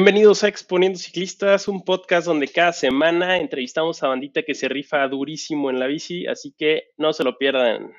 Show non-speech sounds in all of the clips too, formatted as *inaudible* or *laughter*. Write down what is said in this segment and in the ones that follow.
Bienvenidos a Exponiendo Ciclistas, un podcast donde cada semana entrevistamos a bandita que se rifa durísimo en la bici, así que no se lo pierdan.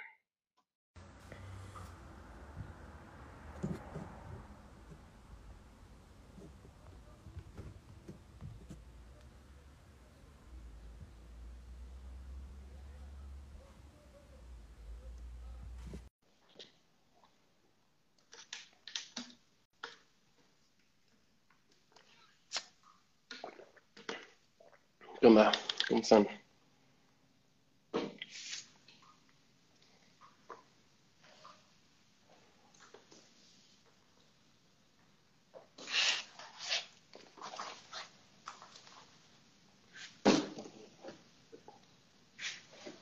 ¿Qué onda? ¿Cómo están?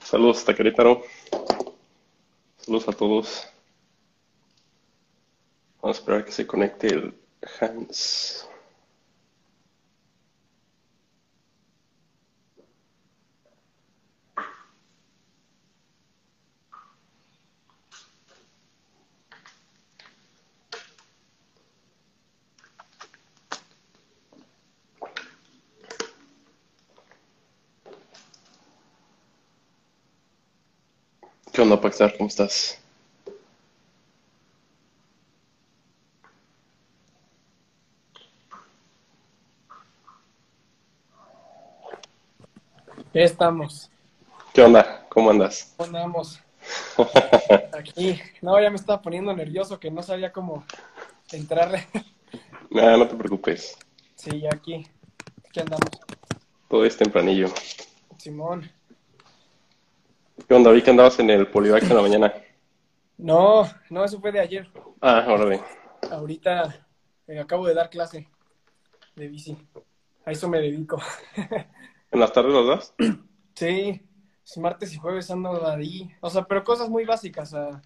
Saludos hasta Querétaro. Saludos a todos. Vamos a esperar que se conecte el Hans. ¿Qué onda, Paxar? ¿Cómo estás? Ya estamos. ¿Qué onda? ¿Cómo andas? ¿Cómo andamos? Aquí. No, ya me estaba poniendo nervioso que no sabía cómo entrarle. *laughs* Nada, no te preocupes. Sí, aquí. Aquí andamos. Todo es tempranillo. Simón. ¿Qué onda? Vi que andabas en el Polivac en la mañana. No, no, eso fue de ayer. Ah, órale. Ahorita eh, acabo de dar clase de bici. A eso me dedico. *laughs* ¿En las tardes los das? Sí, es martes y jueves ando ahí. O sea, pero cosas muy básicas. A,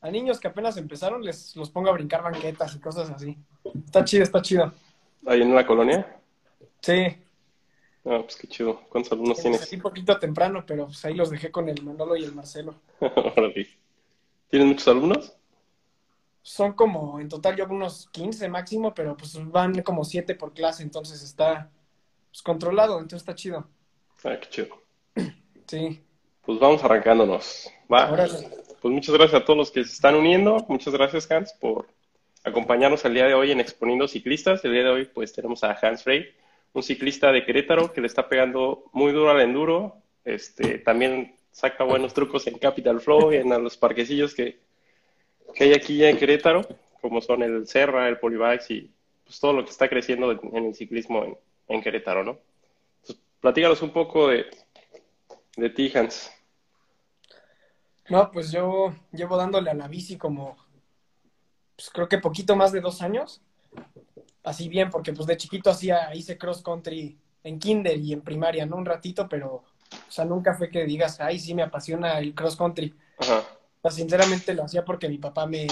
a niños que apenas empezaron les los pongo a brincar banquetas y cosas así. Está chido, está chido. ¿Ahí en la colonia? Sí, Ah, pues qué chido. ¿Cuántos alumnos tienes? un poquito temprano, pero pues ahí los dejé con el Manolo y el Marcelo. *laughs* ¿Tienes muchos alumnos? Son como, en total yo unos 15 máximo, pero pues van como 7 por clase, entonces está pues, controlado, entonces está chido. Ah, qué chido. *clears throat* Sí, Pues vamos arrancándonos. Va. órale. Pues muchas gracias a todos los que se están uniendo. Muchas gracias, Hans, por acompañarnos el día de hoy en Exponiendo Ciclistas. El día de hoy, pues tenemos a Hans Frey, un ciclista de Querétaro que le está pegando muy duro al enduro. Este, también saca buenos trucos en Capital Flow y en los parquecillos que, que hay aquí ya en Querétaro, como son el Serra, el Polybikes y pues todo lo que está creciendo en, el ciclismo en, en Querétaro, ¿no? Entonces, platícanos un poco de, de ti, Hans. No, pues yo llevo dándole a la bici como, pues creo que poquito más de dos años. Así bien, porque pues de chiquito hacía, hice cross country en kinder y en primaria, ¿no? Un ratito, pero, o sea, nunca fue que digas, ay, sí me apasiona el cross country. Ajá. O sea, sinceramente lo hacía porque mi papá me,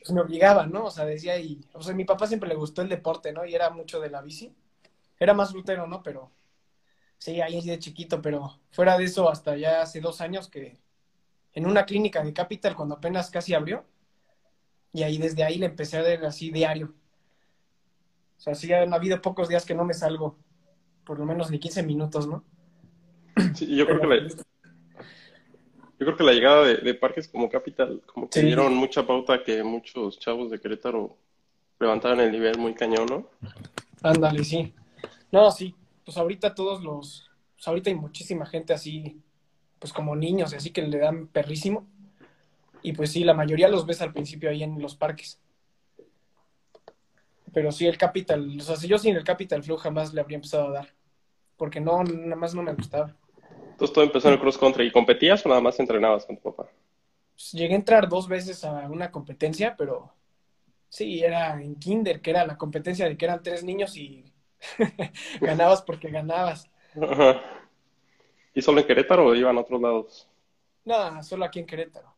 pues, me obligaba, ¿no? O sea, decía, y, o sea, a mi papá siempre le gustó el deporte, ¿no? Y era mucho de la bici. Era más rutero, ¿no? Pero, sí, ahí de chiquito, pero fuera de eso, hasta ya hace dos años que en una clínica de Capital, cuando apenas casi abrió, y ahí desde ahí le empecé a ver así diario. O sea, sí han habido pocos días que no me salgo, por lo menos ni 15 minutos, ¿no? Sí, yo creo que la, yo creo que la llegada de, de parques como Capital, como que Sí. dieron mucha pauta que muchos chavos de Querétaro levantaron el nivel muy cañón, ¿no? Ándale, sí. No, sí, pues ahorita todos los, pues ahorita hay muchísima gente así, pues como niños, así que le dan perrísimo. Y pues sí, la mayoría los ves al principio ahí en los parques. Pero sí, el Capital, o sea, si yo sin el Capital Flow jamás le habría empezado a dar. Porque no, nada más no me gustaba. Entonces todo empezó en el cross country. ¿Y competías o nada más entrenabas con tu papá? Pues, llegué a entrar dos veces a una competencia, pero sí, era en kinder, que era la competencia de que eran tres niños y *laughs* ganabas porque ganabas. Ajá. ¿Y solo en Querétaro o iban a otros lados? Nada, solo aquí en Querétaro.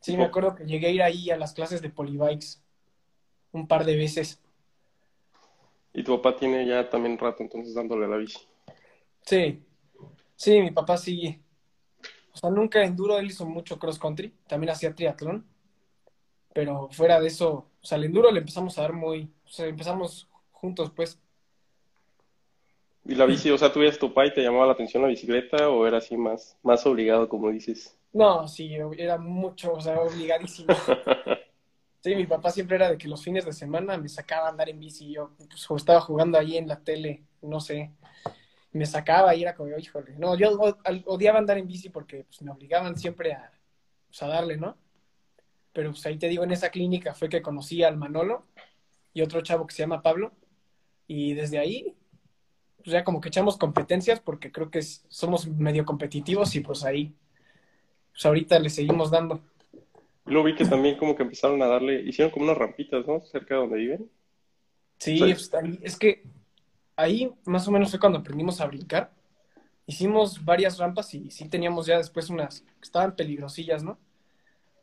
Sí, me acuerdo que llegué a ir ahí a las clases de polybikes un par de veces. Y tu papá tiene ya también rato entonces dándole la bici. Sí, sí, mi papá sí. O sea, nunca enduro, él hizo mucho cross country, también hacía triatlón. Pero fuera de eso, o sea, el enduro le empezamos a dar muy, o sea, empezamos juntos, pues. ¿Y la bici, o sea, tú tu papá y te llamaba la atención la bicicleta o era así más, más obligado, como dices? No, sí, era mucho, o sea, obligadísimo. *laughs* Sí, mi papá siempre era de que los fines de semana me sacaba a andar en bici. Yo pues, estaba jugando ahí en la tele, no sé. Me sacaba y era como, híjole. No, yo odiaba andar en bici porque pues, me obligaban siempre a, pues, a darle, ¿no? Pero pues ahí te digo, en esa clínica fue que conocí al Manolo y otro chavo que se llama Pablo. Y desde ahí, pues ya como que echamos competencias porque creo que somos medio competitivos y pues ahí, pues ahorita le seguimos dando. Lo vi que también como que empezaron a darle, hicieron como unas rampitas, ¿no? Cerca de donde viven. Sí, pues, es que ahí más o menos fue cuando aprendimos a brincar. Hicimos varias rampas y sí teníamos ya después unas que estaban peligrosillas, ¿no?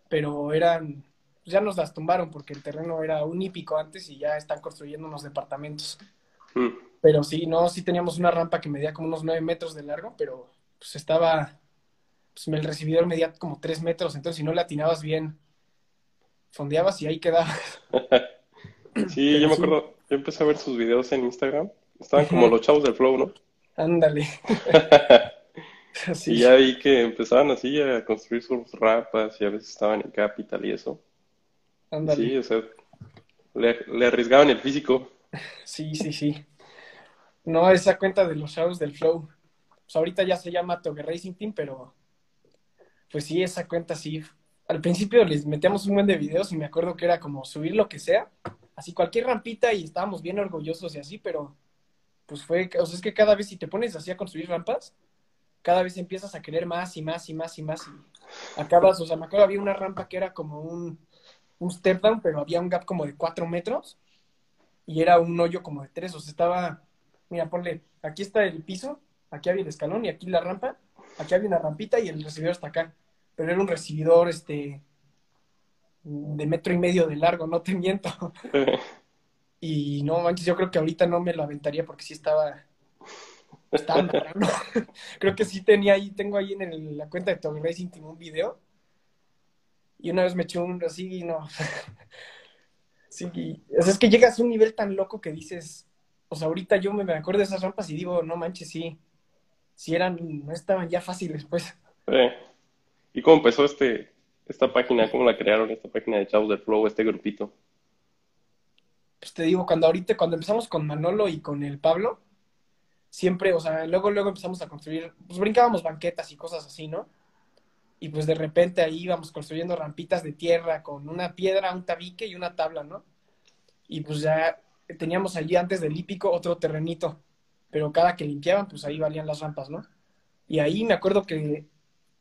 Pero eran, ya nos las tumbaron porque el terreno era un hípico antes y ya están construyendo unos departamentos. Mm. Pero sí, no, sí teníamos una rampa que medía como unos nueve metros de largo, pero pues estaba pues el recibidor medía como tres metros, entonces si no le atinabas bien, fondeabas y ahí quedabas. *laughs* sí, yo me acuerdo, yo empecé a ver sus videos en Instagram, estaban como los chavos del flow, ¿no? Ándale. *laughs* *laughs* Y ya vi que empezaban así a construir sus rapas y a veces estaban en Capital y eso. Ándale. Sí, o sea, le, le arriesgaban el físico. Sí, sí, sí. No, esa cuenta de los chavos del flow. Pues ahorita ya se llama Toge Racing Team, pero pues sí, esa cuenta sí. Al principio les metíamos un buen de videos y me acuerdo que era como subir lo que sea, así cualquier rampita y estábamos bien orgullosos y así, pero pues fue, o sea, es que cada vez si te pones así a construir rampas, cada vez empiezas a querer más y más y más y más y acabas, o sea, me acuerdo había una rampa que era como un, un step down, pero había un gap como de cuatro metros y era un hoyo como de tres, o sea, estaba, mira, ponle, aquí está el piso, aquí había el escalón y aquí la rampa, aquí había una rampita y el recibidor está acá pero era un recibidor este de metro y medio de largo, no te miento. *laughs* y no manches, yo creo que ahorita no me lo aventaría porque sí estaba estaba *laughs* creo que sí tenía ahí, tengo ahí en la cuenta de Tog Racing un video. Y una vez me eché un así y no. *laughs* sí, o sea, es que llegas a un nivel tan loco que dices, o sea, ahorita yo me, acuerdo de esas rampas y digo, no manches, sí, sí eran, no estaban ya fáciles, pues. ¿Y cómo empezó este, esta página? ¿Cómo la crearon, esta página de Chavos del Flow, este grupito? Pues te digo, cuando ahorita, cuando empezamos con Manolo y con el Pablo, siempre, o sea, luego, luego empezamos a construir, pues brincábamos banquetas y cosas así, ¿no? Y pues de repente ahí íbamos construyendo rampitas de tierra con una piedra, un tabique y una tabla, ¿no? Y pues ya teníamos allí antes del hípico otro terrenito, pero cada que limpiaban, pues ahí valían las rampas, ¿no? Y ahí me acuerdo que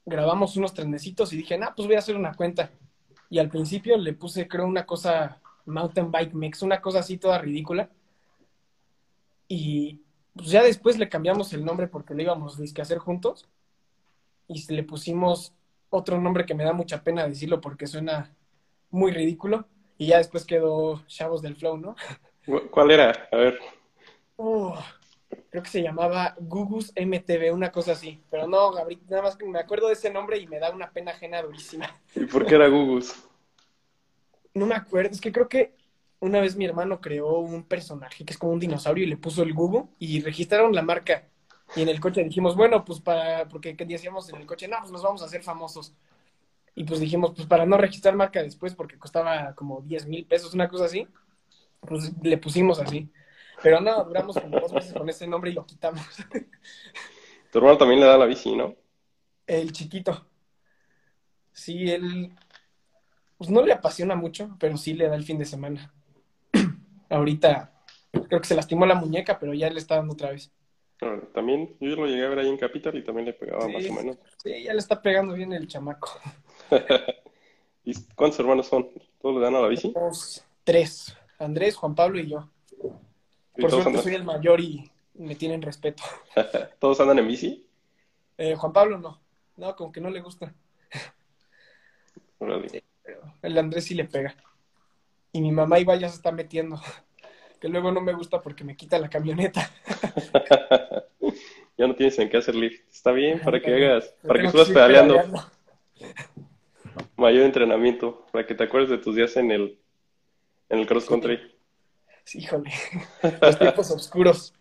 grabamos unos trenecitos y dije, nah, pues voy a hacer una cuenta. Y al principio le puse, creo, una cosa, Mountain Bike Mix, una cosa así toda ridícula. Y pues ya después le cambiamos el nombre porque lo íbamos a hacer juntos. Y le pusimos otro nombre que me da mucha pena decirlo porque suena muy ridículo. Y ya después quedó Chavos del Flow, ¿no? ¿Cuál era? A ver. Oh, creo que se llamaba Gugus MTV, una cosa así. Pero no, Gabriel, nada más que me acuerdo de ese nombre y me da una pena ajena durísima. *laughs* ¿Y por qué era Gugus? No me acuerdo, es que creo que una vez mi hermano creó un personaje que es como un dinosaurio y le puso el Gugu y registraron la marca. Y en el coche dijimos, bueno, pues para, porque decíamos en el coche, no, pues nos vamos a hacer famosos. Y pues dijimos, pues para no registrar marca después, porque costaba como 10 mil pesos, una cosa así, pues le pusimos así. Pero no, duramos como dos meses con ese nombre y lo quitamos. *laughs* Tu hermano también le da la bici, ¿no? El chiquito. Sí, él pues no le apasiona mucho, pero sí le da el fin de semana. *clears throat* Ahorita creo que se lastimó la muñeca, pero ya le está dando otra vez. también, yo lo llegué a ver ahí en Capital y también le pegaba más o menos. Sí, ya le está pegando bien el chamaco. *laughs* ¿Y cuántos hermanos son? ¿Todos le dan a la bici? tres. Andrés, Juan Pablo y yo. Por suerte soy el mayor y me tienen respeto. *laughs* *laughs* ¿Todos andan en bici? Eh, Juan Pablo no. No, como que no le gusta. el Andrés sí le pega. Y mi mamá igual ya se está metiendo. *laughs* Que luego no me gusta porque me quita la camioneta. ya no tienes en qué hacer lift. Está bien para que hagas, para que subas pedaleando. Mayor entrenamiento, para que te acuerdes de tus días en el, en el cross country. Sí, híjole, *laughs* los tiempos oscuros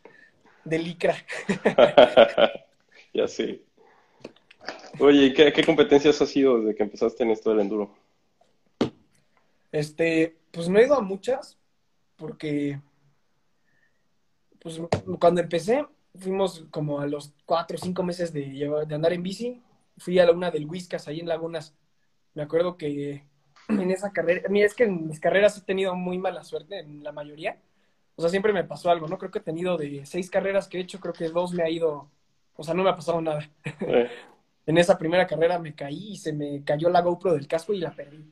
de licra. *laughs* ya sé. Oye, ¿qué, ¿qué competencias has sido desde que empezaste en esto del enduro? Este, pues no he ido a muchas, porque pues cuando empecé, fuimos como a los cuatro o cinco meses de, de andar en bici, fui a la una del Whiskas ahí en Lagunas. Me acuerdo que en esa carrera, mira, es que en mis carreras he tenido muy mala suerte, en la mayoría. O sea, siempre me pasó algo, ¿no? Creo que he tenido de seis carreras que he hecho, creo que dos me ha ido, o sea, no me ha pasado nada. Eh. *laughs* en esa primera carrera me caí y se me cayó la GoPro del casco y la perdí.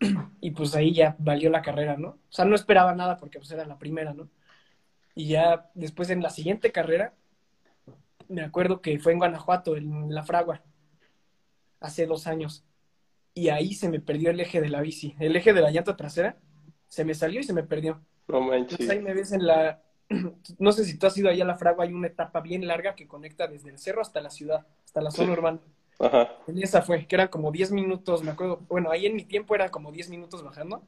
*clears throat* y pues ahí ya valió la carrera, ¿no? O sea, no esperaba nada porque pues era la primera, ¿no? Y ya después en la siguiente carrera, me acuerdo que fue en Guanajuato, en La Fragua, hace dos años. Y ahí se me perdió el eje de la bici. El eje de la llanta trasera se me salió y se me perdió. No manches. Entonces ahí me ves en la... *clears throat* No sé si tú has ido allá a La Fragua, hay una etapa bien larga que conecta desde el cerro hasta la ciudad, hasta la zona urbana. Ajá. Y esa fue, que eran como 10 minutos, me acuerdo. Bueno, ahí en mi tiempo eran como 10 minutos bajando.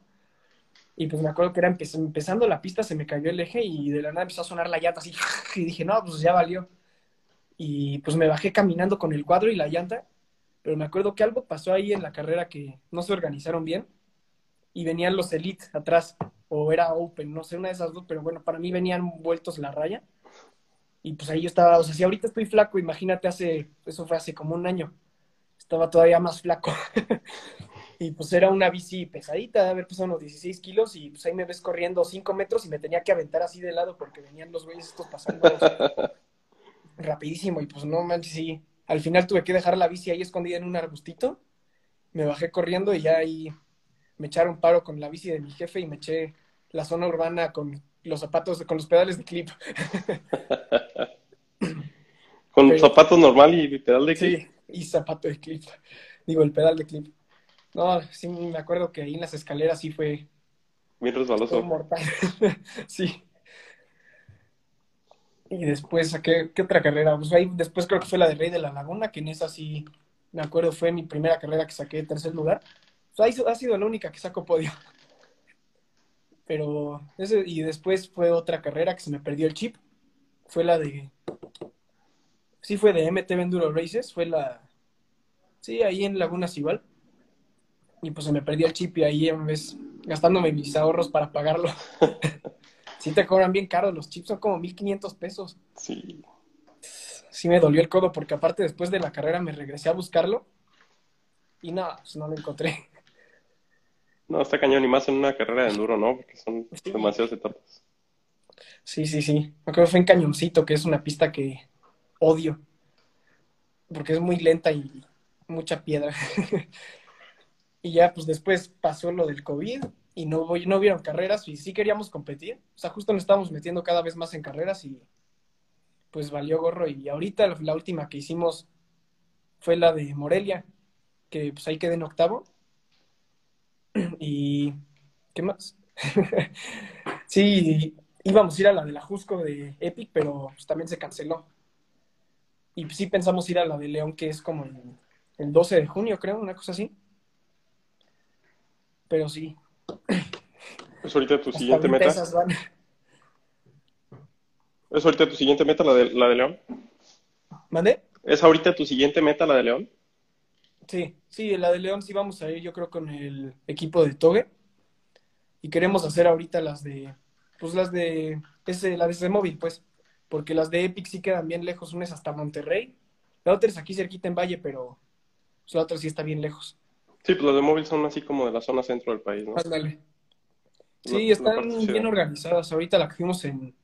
Y pues me acuerdo que era empezando la pista, se me cayó el eje y de la nada empezó a sonar la llanta así. *laughs* Y dije, no, pues ya valió. Y pues me bajé caminando con el cuadro y la llanta. Pero me acuerdo que algo pasó ahí en la carrera que no se organizaron bien. Y venían los Elite atrás. O era Open, no sé, una de esas dos. Pero bueno, para mí venían vueltos la raya. Y pues ahí yo estaba, o sea, si ahorita estoy flaco, imagínate hace, eso fue hace como un año. Estaba todavía más flaco. *laughs* Y pues era una bici pesadita, de haber pesado unos 16 kilos y pues ahí me ves corriendo 5 metros y me tenía que aventar así de lado porque venían los güeyes estos pasando *laughs* rapidísimo y pues no manches, sí. Al final tuve que dejar la bici ahí escondida en un arbustito. Me bajé corriendo y ya ahí me echaron paro con la bici de mi jefe y me eché la zona urbana con los zapatos, con los pedales de clip. *laughs* ¿Con zapatos normal y pedal de clip? Sí, y zapato de clip. Digo, el pedal de clip. No, sí, me acuerdo que ahí en las escaleras sí fue. Bien resbaloso. mortal. *laughs* sí. Y después, ¿qué, ¿qué otra carrera? Pues ahí después creo que fue la de Rey de la Laguna, que en esa sí, me acuerdo, fue mi primera carrera que saqué de tercer lugar. Ahí ha sido la única que saco podio. *laughs* Pero, y después fue otra carrera que se me perdió el chip. Fue la de. Sí, fue de MT Enduro Races. Fue la. Sí, ahí en Lagunas igual y pues se me perdió el chip y ahí en vez gastándome mis ahorros para pagarlo. *laughs* sí te cobran bien caro, los chips son como 1500 pesos. Sí. Sí me dolió el codo porque aparte después de la carrera me regresé a buscarlo y nada, pues no lo encontré. No, está cañón y más en una carrera de enduro, ¿no? Porque son demasiadas etapas. Sí, sí, sí. Me acuerdo fue en Cañoncito, que es una pista que odio. Porque es muy lenta y mucha piedra. *laughs* Y ya, pues después pasó lo del COVID y no, no vieron carreras y sí queríamos competir. O sea, justo nos estábamos metiendo cada vez más en carreras y pues valió gorro. Y ahorita la última que hicimos fue la de Morelia, que pues ahí quedé en octavo. *clears throat* Y, ¿qué más? *laughs* sí, íbamos a ir a la de la Jusco de Epic, pero pues, también se canceló. Y sí pensamos ir a la de León, que es como el, el 12 de junio, creo, una cosa así. Pero sí. ¿Es ahorita tu siguiente meta? ¿Es ahorita tu siguiente meta la de, la de León? ¿Mande? ¿Es ahorita tu siguiente meta la de León? Sí, sí, la de León sí vamos a ir yo creo con el equipo de Toge. Y queremos hacer ahorita las de, pues las de, ese, la de ese móvil, pues. Porque las de Epic sí quedan bien lejos, una es hasta Monterrey. La otra es aquí cerquita en Valle, pero pues, la otra sí está bien lejos. Sí, pues los de móvil son así como de la zona centro del país, ¿no? Ándale. Sí, están bien organizadas. Ahorita la que fuimos en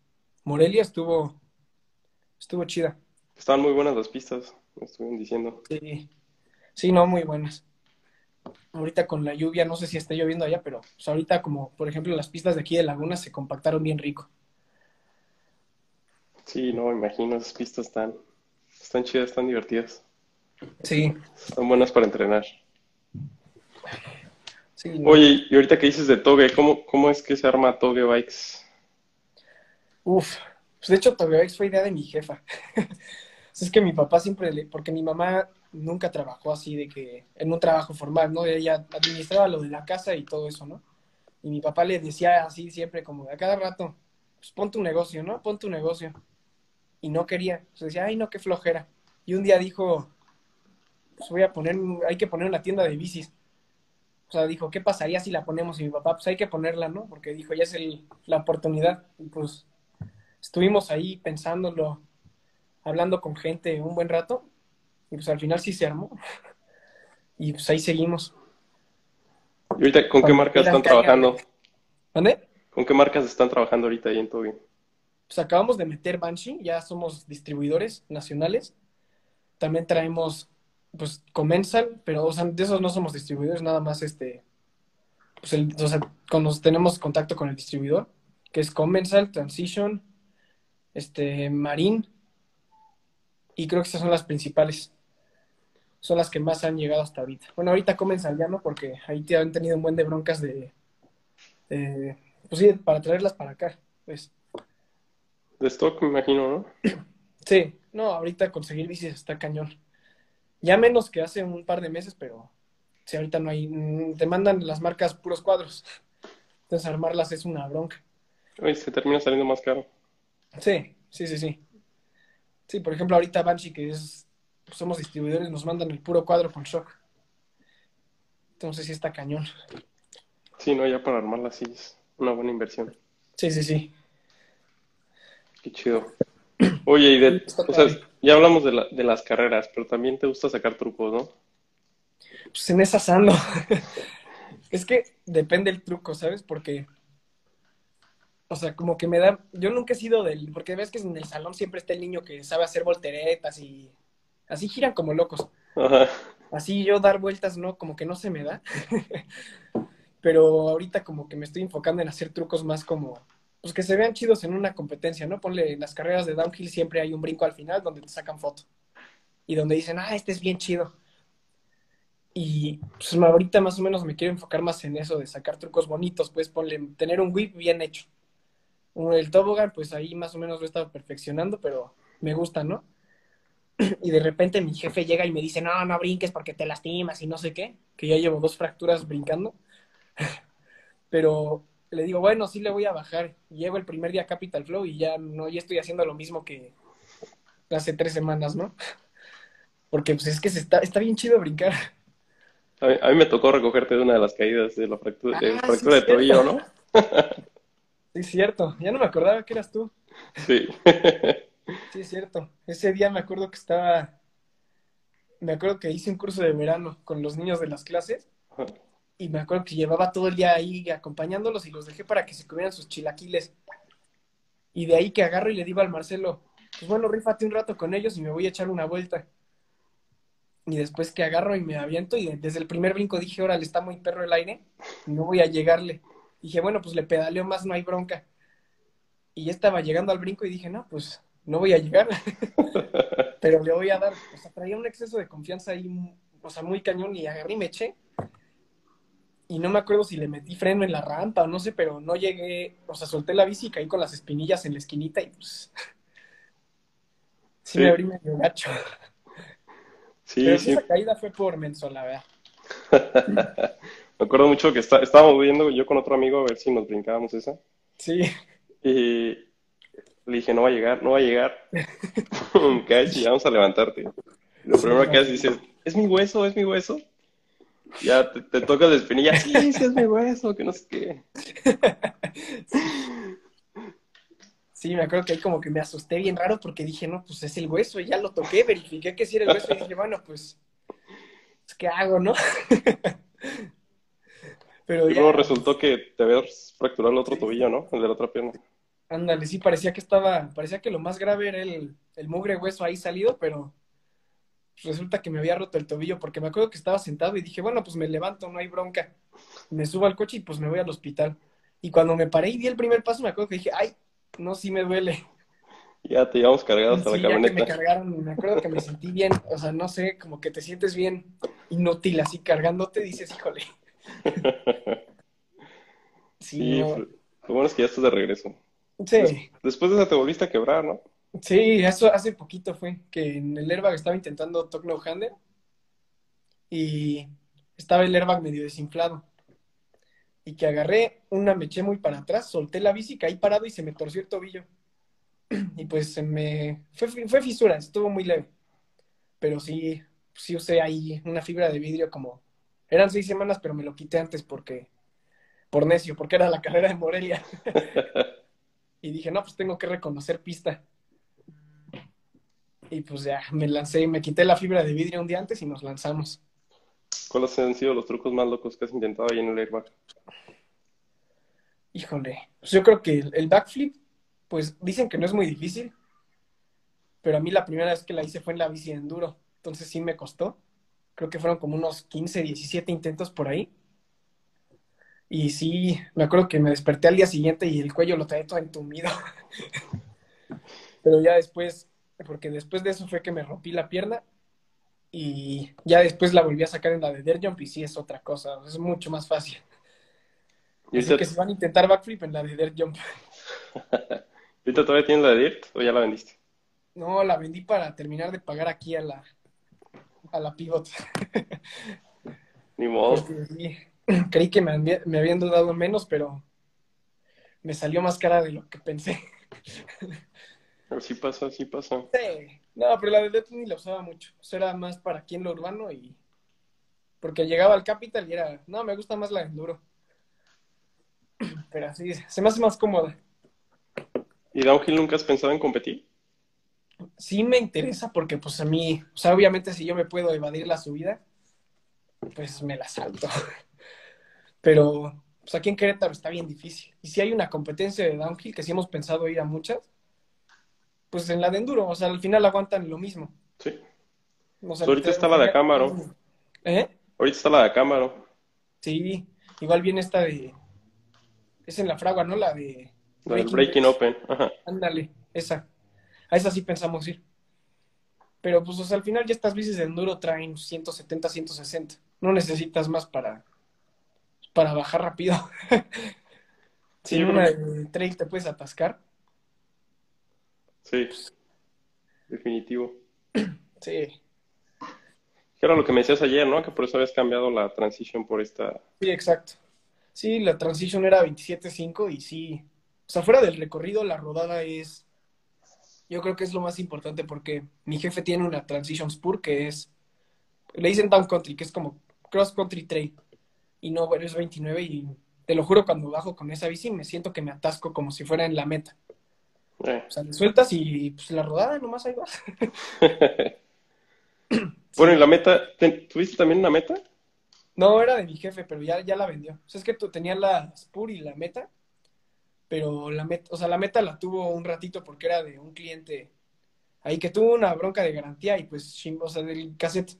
Morelia estuvo, estuvo chida. Estaban muy buenas las pistas, me estuvieron diciendo. Sí, sí, no, muy buenas. Ahorita con la lluvia, no sé si está lloviendo allá, pero pues, ahorita como, por ejemplo, las pistas de aquí de Laguna se compactaron bien rico. Sí, no, imagino, esas pistas están, están chidas, están divertidas. Sí. Están buenas para entrenar. Oye, y ahorita que dices de Toge, ¿cómo, ¿cómo es que se arma Toge Bikes? Uf, pues de hecho Toge Bikes fue idea de mi jefa. *laughs* es que mi papá siempre le, porque mi mamá nunca trabajó así de que, en un trabajo formal, ¿no? Ella administraba lo de la casa y todo eso, ¿no? Y mi papá le decía así siempre, como a cada rato, pues pon tu negocio, ¿no? Pon tu negocio. Y no quería. Se decía, ay, no, qué flojera. Y un día dijo, pues voy a poner, hay que poner una tienda de bicis. O sea, dijo, ¿qué pasaría si la ponemos? Y mi papá, pues hay que ponerla, ¿no? Porque dijo, ya es el, la oportunidad. Y pues estuvimos ahí pensándolo, hablando con gente un buen rato. Y pues al final sí se armó. *laughs* Y pues ahí seguimos. ¿Y ahorita con qué marcas están trabajando? ¿Dónde? ¿Con qué marcas están trabajando ahorita ahí en Toby? Pues acabamos de meter Banshee, ya somos distribuidores nacionales. También traemos, pues, Comensal, pero o sea, de esos no somos distribuidores, nada más este, pues, el, o sea, los, tenemos contacto con el distribuidor, que es Comensal, Transition, este, Marine, y creo que estas son las principales. Son las que más han llegado hasta ahorita. Bueno, ahorita Comensal ya no, porque ahí te han tenido un buen de broncas de, de pues sí, para traerlas para acá, pues. De stock, me imagino, ¿no? Sí, no, ahorita conseguir bicis está cañón. Ya menos que hace un par de meses, pero sí, ahorita no hay, mm, te mandan las marcas puros cuadros. Entonces armarlas es una bronca. Oye, se termina saliendo más caro. Sí, sí, sí, sí. Sí, por ejemplo, ahorita Banshee, que es, pues somos distribuidores, nos mandan el puro cuadro con shock. Entonces sí está cañón. Sí, no, ya para armarlas sí es una buena inversión. Sí, sí, sí. Qué chido. Oye, y de, o sea, ya hablamos de, la, de las carreras, pero también te gusta sacar trucos, ¿no? Pues en esas ando. *laughs* es que depende el truco, ¿sabes? Porque, o sea, como que me da, yo nunca he sido del, porque ves que en el salón siempre está el niño que sabe hacer volteretas y así giran como locos. Ajá. Así yo dar vueltas, no, como que no se me da. *laughs* pero ahorita como que me estoy enfocando en hacer trucos más como, pues que se vean chidos en una competencia, ¿no? Ponle, en las carreras de downhill siempre hay un brinco al final donde te sacan foto y donde dicen, ah, este es bien chido. Y pues ahorita más o menos me quiero enfocar más en eso de sacar trucos bonitos, pues ponle, tener un whip bien hecho. El toboggan, pues ahí más o menos lo he estado perfeccionando, pero me gusta, ¿no? *clears throat* Y de repente mi jefe llega y me dice, no, no brinques porque te lastimas y no sé qué, que ya llevo dos fracturas brincando. *laughs* Pero le digo, bueno, sí le voy a bajar. Llego el primer día a Capital Flow y ya no, ya estoy haciendo lo mismo que hace tres semanas, ¿no? *laughs* Porque pues es que se está, está bien chido brincar. A mí, a mí me tocó recogerte de una de las caídas de la fractura, de, Ah, fractura sí, de tobillo. ¿no? *laughs* Sí, es cierto. Ya no me acordaba que eras tú. Sí. *laughs* Sí, es cierto. Ese día me acuerdo que estaba. Me acuerdo que hice un curso de verano con los niños de las clases y me acuerdo que llevaba todo el día ahí acompañándolos y los dejé para que se comieran sus chilaquiles. Y de ahí que agarro y le digo al Marcelo, pues bueno, rífate un rato con ellos y me voy a echar una vuelta. Y después que agarro y me aviento y desde el primer brinco dije, órale, está muy perro el aire, no voy a llegarle. Dije, bueno, pues le pedaleo más, no hay bronca. Y ya estaba llegando al brinco y dije, no, pues no voy a llegar, *laughs* pero le voy a dar. O sea, traía un exceso de confianza ahí, o sea, muy cañón y agarré y me eché. Y no me acuerdo si le metí freno en la rampa o no sé, pero no llegué, o sea, solté la bici y caí con las espinillas en la esquinita y pues sí, Sí. me abrí medio gacho. Sí, pero sí. esa caída fue por menso, la verdad. *laughs* Me acuerdo mucho que está, estábamos viendo yo con otro amigo a ver si nos brincábamos esa. Sí, Y le dije, no va a llegar, no va a llegar. *laughs* *laughs* Y vamos a levantarte. Lo primero que haces dices, ¿es mi hueso? ¿Es mi hueso? Ya te, te tocas la espinilla, sí, sí es mi hueso, que no sé qué. *laughs* sí, me acuerdo que ahí como que me asusté bien raro porque dije, no, pues es el hueso y ya lo toqué, verifiqué que sí era el hueso y dije, bueno, pues, pues, ¿qué hago, no? *laughs* Pero Y ya, luego resultó que te habías fracturado el otro tobillo, ¿no? El de la otra pierna. ándale, sí, parecía que estaba, parecía que lo más grave era el, el mugre hueso ahí salido, pero resulta que me había roto el tobillo porque me acuerdo que estaba sentado y dije, bueno, pues me levanto, no hay bronca. Me subo al coche y pues me voy al hospital. Y cuando me paré y di el primer paso, me acuerdo que dije, ay, no, sí me duele. Ya te llevamos cargado hasta Sí, la ya que me camioneta. cargaron, me acuerdo que me sentí bien, o sea, no sé, como que te sientes bien inútil así cargándote, dices, híjole. *laughs* Sí, Sí, no, fue- lo bueno es que ya estás de regreso. sí, Después de esa te volviste a quebrar, ¿no? Sí, eso hace poquito fue, que en el airbag estaba intentando talk no hander y estaba el airbag medio desinflado. y que agarré una, me eché muy para atrás, solté la bici, caí parado y se me torció el tobillo. *clears throat* Y pues se me... Fue, fue fisura, estuvo muy leve. Pero sí, sí usé ahí una fibra de vidrio como... Eran seis semanas, pero me lo quité antes porque... Por necio, porque era la carrera de Morelia. *laughs* y dije, no, pues tengo que reconocer pista. Y pues ya, me lancé, me quité la fibra de vidrio un día antes y nos lanzamos. ¿Cuáles han sido los trucos más locos que has intentado ahí en el airbag? Híjole, pues yo creo que el, backflip, pues dicen que no es muy difícil, pero a mí la primera vez que la hice fue en la bici enduro, entonces sí me costó. Creo que fueron como unos 15, 17 intentos por ahí. Y sí, me acuerdo que me desperté al día siguiente y el cuello lo traía todo entumido. *laughs* pero ya después, porque después de eso fue que me rompí la pierna y ya después la volví a sacar en la de Dirt Jump y sí es otra cosa, es mucho más fácil. ¿Y Así que se van a intentar backflip en la de Dirt Jump. *laughs* ¿Ahorita todavía tienes la de Dirt o ya la vendiste? No, la vendí para terminar de pagar aquí a la, a la pivot. *laughs* Ni modo. *clears throat* creí que me, me habían dudado menos, pero me salió más cara de lo que pensé. *laughs* Así pasa, así pasa. Sí. No, pero la de Death ni la usaba mucho. O sea, era más para aquí en lo urbano y. Porque llegaba al Capital y era. No, me gusta más la de Enduro. Pero así, se me hace más cómoda. ¿Y Downhill nunca has pensado en competir? Sí me interesa porque, pues a mí. O sea, obviamente, si yo me puedo evadir la subida, pues me la salto. *laughs* Pero, pues aquí en Querétaro está bien difícil. Y si hay una competencia de Downhill, que sí hemos pensado ir a muchas pues en la de enduro, o sea, al final aguantan lo mismo. Sí. ahorita está la de Acámaro. ¿Eh? Ahorita está la de Acámaro. Sí, igual viene esta de... Es en la fragua, ¿no? La de... La Breaking, Open. Ajá. Ándale, esa. A esa sí pensamos ir. Pero pues, o sea, al final ya estas bicis de enduro traen 170, 160. No necesitas más para, para bajar rápido. *laughs* si en una trail te puedes atascar. Sí, definitivo. *clears throat* Sí. Era lo que me decías ayer, ¿no? Que por eso habías cambiado la transition por esta. Sí, exacto. Sí, la transition era 27.5 y sí. O sea, fuera del recorrido, la rodada es. Yo creo que es lo más importante porque mi jefe tiene una transition spur que es. Le dicen down country, que es como cross country trail. Y no, bueno, es 29 y te lo juro, cuando bajo con esa bici me siento que me atasco como si fuera en la meta. Eh. O sea, le sueltas y pues la rodada nomás ahí vas. *laughs* *clears throat* bueno, ¿y la meta? ¿Tuviste también una meta? No, era de mi jefe, pero ya, ya la vendió. O sea, es que tú tenías la Spur y la meta, pero la meta, o sea, la meta la tuvo un ratito porque era de un cliente ahí que tuvo una bronca de garantía y pues, o sea, del cassette.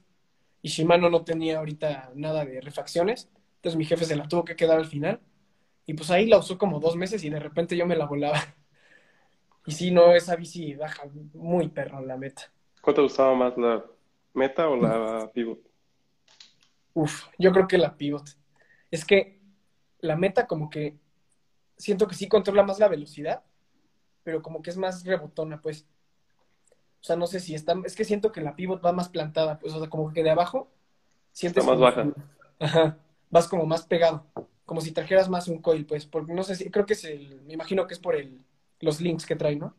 Y Shimano no tenía ahorita nada de refacciones. Entonces mi jefe se la tuvo que quedar al final. Y pues ahí la usó como dos meses y de repente yo me la volaba. *laughs* Y si no, esa bici baja muy perro la meta. ¿Cuál te gustaba más, la meta o la pivot? Uf, yo creo que la pivot. Es que la meta como que siento que sí controla más la velocidad, pero como que es más rebotona, pues. O sea, no sé si está, es que siento que la pivot va más plantada, pues, o sea, como que de abajo sientes... Está más baja. ajá, vas como más pegado, como si trajeras más un coil, pues, porque no sé si, creo que es el, me imagino que es por el, los links que trae, ¿no?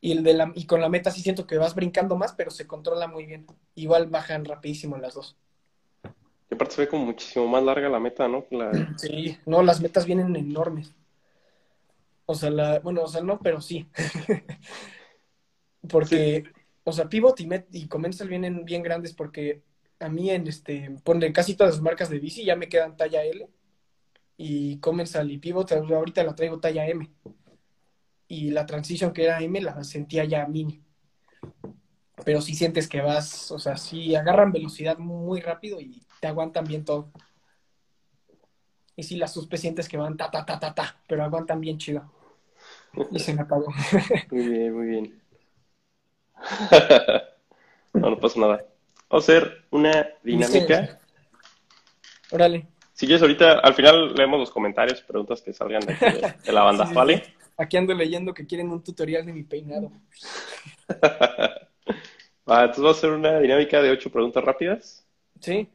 Y, el de la, y con la meta sí siento que vas brincando más, pero se controla muy bien. Igual bajan rapidísimo las dos. Y aparte se ve como muchísimo más larga la meta, ¿no? Sí, no, las metas vienen enormes. O sea, la, bueno, o sea, no, pero sí. *laughs* porque, o sea, Pivot y, Met, y Comensal vienen bien grandes porque a mí en este, pone casi todas las marcas de bici ya me quedan talla L. Y Comensal y Pivot ahorita la traigo talla M y la transición que era M la sentía ya mini. Pero sí sientes que vas, o sea, sí agarran velocidad muy rápido y te aguantan bien todo. Y sí, las suspe sientes que van ta, ta, ta, ta, ta, pero aguantan bien chido. Y se me apagó. *laughs* Muy bien, muy bien. *laughs* no, no pasa nada. Vamos a hacer una dinámica. Órale. Si quieres, ahorita al final leemos los comentarios, preguntas que salgan de, la banda, *laughs* ¿vale? Aquí ando leyendo que quieren un tutorial de mi peinado. *laughs* Entonces vamos a hacer una dinámica de ocho preguntas rápidas. Sí.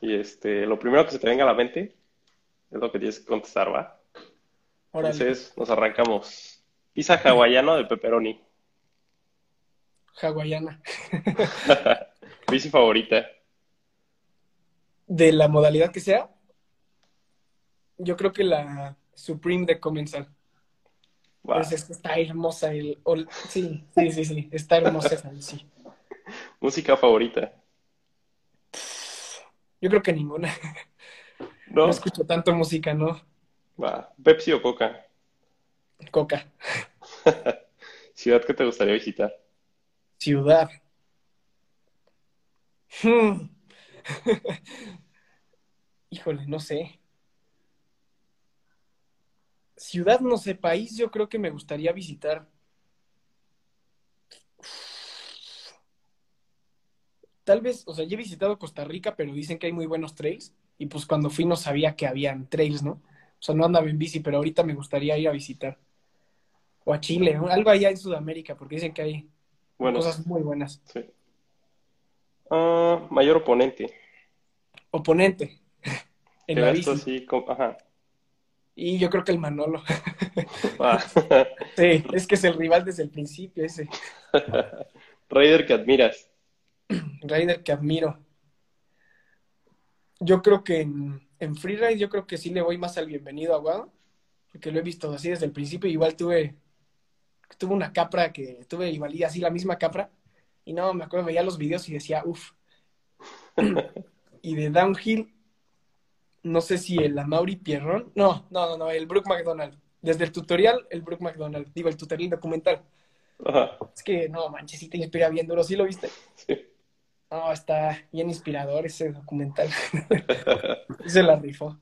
Y este, lo primero que se te venga a la mente, Es lo que tienes que contestar, ¿va? Órale. Entonces nos arrancamos. Pizza hawaiano de pepperoni. Hawaiana. *laughs* *laughs* Bici favorita. De la modalidad que sea, yo creo que la Supreme de Comensal. Va. Es, es que está hermosa. El, sí, sí, sí, sí. Está hermosa esa bici. Música favorita. Yo creo que ninguna. ¿No? No escucho tanto música, ¿no? Va. Pepsi o Coca. Coca. *laughs* Ciudad que te gustaría visitar. Ciudad. Hmm. *laughs* Híjole, no sé. Ciudad, no sé, país, yo creo que me gustaría visitar. Tal vez, o sea, ya he visitado Costa Rica, pero dicen que hay muy buenos trails. Y pues cuando fui no sabía que habían trails, ¿no? O sea, no andaba en bici, pero ahorita me gustaría ir a visitar. O a Chile, ¿no? algo allá en Sudamérica, porque dicen que hay Bueno, cosas muy buenas. sí. Ah, mayor oponente. Oponente *laughs* en la bici. Ajá. Y yo creo que el Manolo. Va. *laughs* *laughs* Sí, es que es el rival desde el principio, ese *laughs* Raider que admiras. *clears throat* Raider que admiro. Yo creo que en, en Freeride, yo creo que sí le voy más al bienvenido a Guado, porque lo he visto así desde el principio. Igual tuve, tuve una capra que tuve y así la misma capra. Y no, me acuerdo, veía los videos y decía, uff. *clears throat* y de Downhill, no sé si el Amaury Pierron. No, no, no, no, el Brooke McDonald. Desde el tutorial, el Brooke McDonald. Digo, el tutorial documental. Ajá. Es que, no, manches, sí te inspira bien duro. ¿Sí lo viste? Sí. No, está bien inspirador ese documental. *laughs* Se la rifó.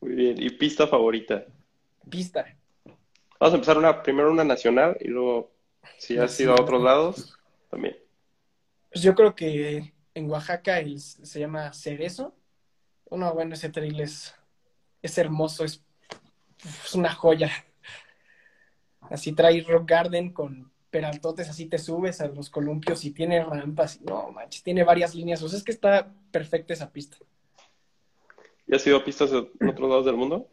Muy bien. ¿Y pista favorita? Pista. Vamos a empezar una, primero una nacional y luego, si has ido a otros lados, también. Pues yo creo que en Oaxaca el- se llama Cerezo. No, bueno, ese trail es, es hermoso, es, es una joya. Así trae Rock Garden con peraltotes, así te subes a los columpios y tiene rampas. No, manches, tiene varias líneas. O sea, es que está perfecta esa pista. ¿Y has ido a pistas en otros lados del mundo?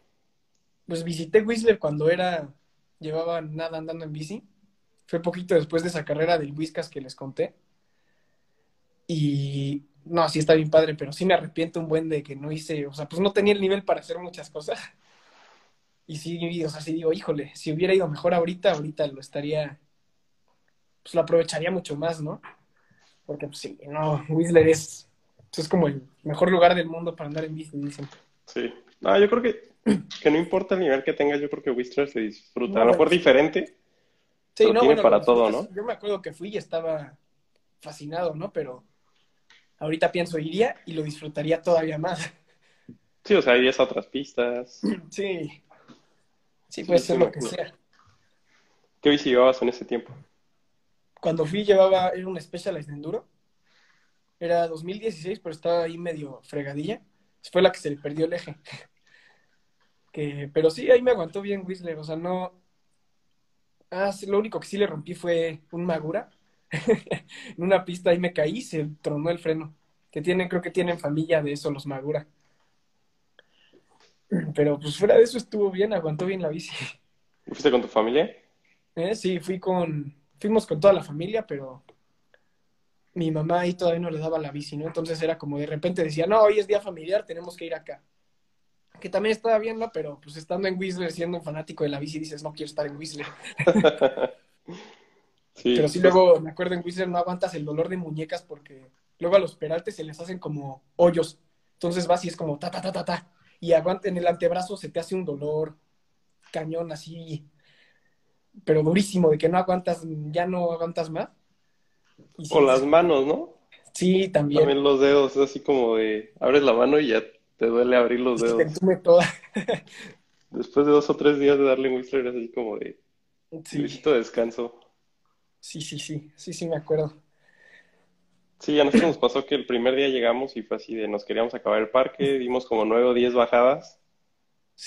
Pues visité Whistler cuando era, llevaba nada andando en bici. Fue poquito después de esa carrera del Whiskas que les conté. Y no, sí está bien padre, pero sí me arrepiento un buen de que no hice, o sea, pues no tenía el nivel para hacer muchas cosas. *laughs* Y sí, o sea, sí digo, híjole, si hubiera ido mejor ahorita, ahorita lo estaría, pues lo aprovecharía mucho más, ¿no? Porque pues sí, no, Whistler es, pues, es como el mejor lugar del mundo para andar en bici, dicen. Sí. No, yo creo que, que no importa el nivel que tengas, yo creo que Whistler se disfruta. No, a lo mejor bueno, diferente, Sí, Pero no, tiene bueno, para lo todo, disfrutas. Yo me acuerdo que fui y estaba fascinado, ¿no? Pero ahorita pienso, iría y lo disfrutaría todavía más. sí, o sea, irías a otras pistas. Sí. Sí, puede Sí, ser lo que sea. ¿Qué bici llevabas en ese tiempo? Cuando fui llevaba, era un Specialized Enduro. Era 2016, pero estaba ahí medio fregadilla. Fue la que se le perdió el eje. *laughs* Que, pero sí, ahí me aguantó bien Whistler. O sea, no. Ah, sí, lo único que sí le rompí fue un Magura. *laughs* en una pista ahí me caí y se tronó el freno. Que tienen, creo que tienen familia de eso, los Magura. Pero pues fuera de eso estuvo bien, aguantó bien la bici. ¿Fuiste con tu familia? Eh, Sí, fui con, fuimos con toda la familia, pero mi mamá ahí todavía no le daba la bici, ¿no? Entonces era como de repente decía, no, hoy es día familiar, tenemos que ir acá. Que también estaba bien, ¿no? Pero pues estando en Whistler, siendo un fanático de la bici, dices, no quiero estar en Whistler. *laughs* Sí, Pero sí pues, luego, me acuerdo en Whistler no aguantas el dolor de muñecas porque luego a los peraltes se les hacen como hoyos. Entonces vas y es como ta, ta, ta, ta, ta. Y aguanta, en el antebrazo se te hace un dolor cañón así, pero durísimo, de que no aguantas, ya no aguantas más. Y sí, Con las manos, ¿no? sí, también. También los dedos, es así como de abres la mano y ya te duele abrir los te dedos. toda. *laughs* Después de dos o tres días de darle Whistler, es así como de Sí, necesito descanso. Sí, sí, sí, sí, sí, me acuerdo. Sí, a nosotros nos pasó que el primer día llegamos y fue así de nos queríamos acabar el parque, dimos como nueve o diez bajadas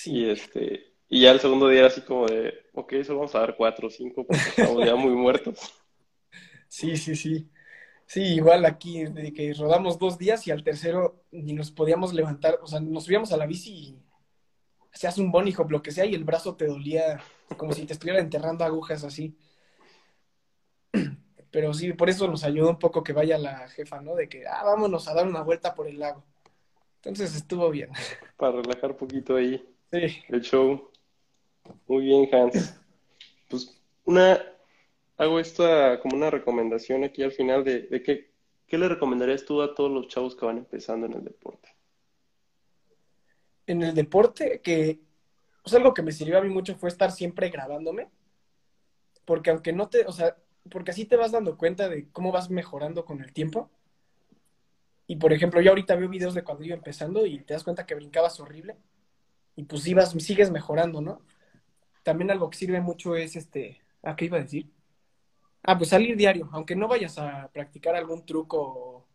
y Sí, este y ya el segundo día era así como de, ok, solo vamos a dar cuatro o cinco porque estamos ya muy muertos. sí, sí, sí. Sí, igual aquí, de que rodamos dos días y al tercero ni nos podíamos levantar, o sea, nos subíamos a la bici y hacías un bunny hop, lo que sea, y el brazo te dolía como si te estuviera enterrando agujas así. Pero sí, por eso nos ayudó un poco que vaya la jefa, ¿no? De que, ah, vámonos a dar una vuelta por el lago. Entonces estuvo bien. *laughs* Para relajar un poquito ahí Sí. el show. Muy bien, Hans. Pues una, hago esta como una recomendación aquí al final de, de qué, qué le recomendarías tú a todos los chavos que van empezando en el deporte. En el deporte, que pues algo que me sirvió a mí mucho fue estar siempre grabándome. Porque aunque no te, o sea, porque así te vas dando cuenta de cómo vas mejorando con el tiempo. Y por ejemplo, yo ahorita veo videos de cuando iba empezando y te das cuenta que brincabas horrible. Y pues ibas, sigues mejorando, ¿no? También algo que sirve mucho es este. ¿A qué iba a decir? Ah, pues salir diario. Aunque no vayas a practicar algún truco,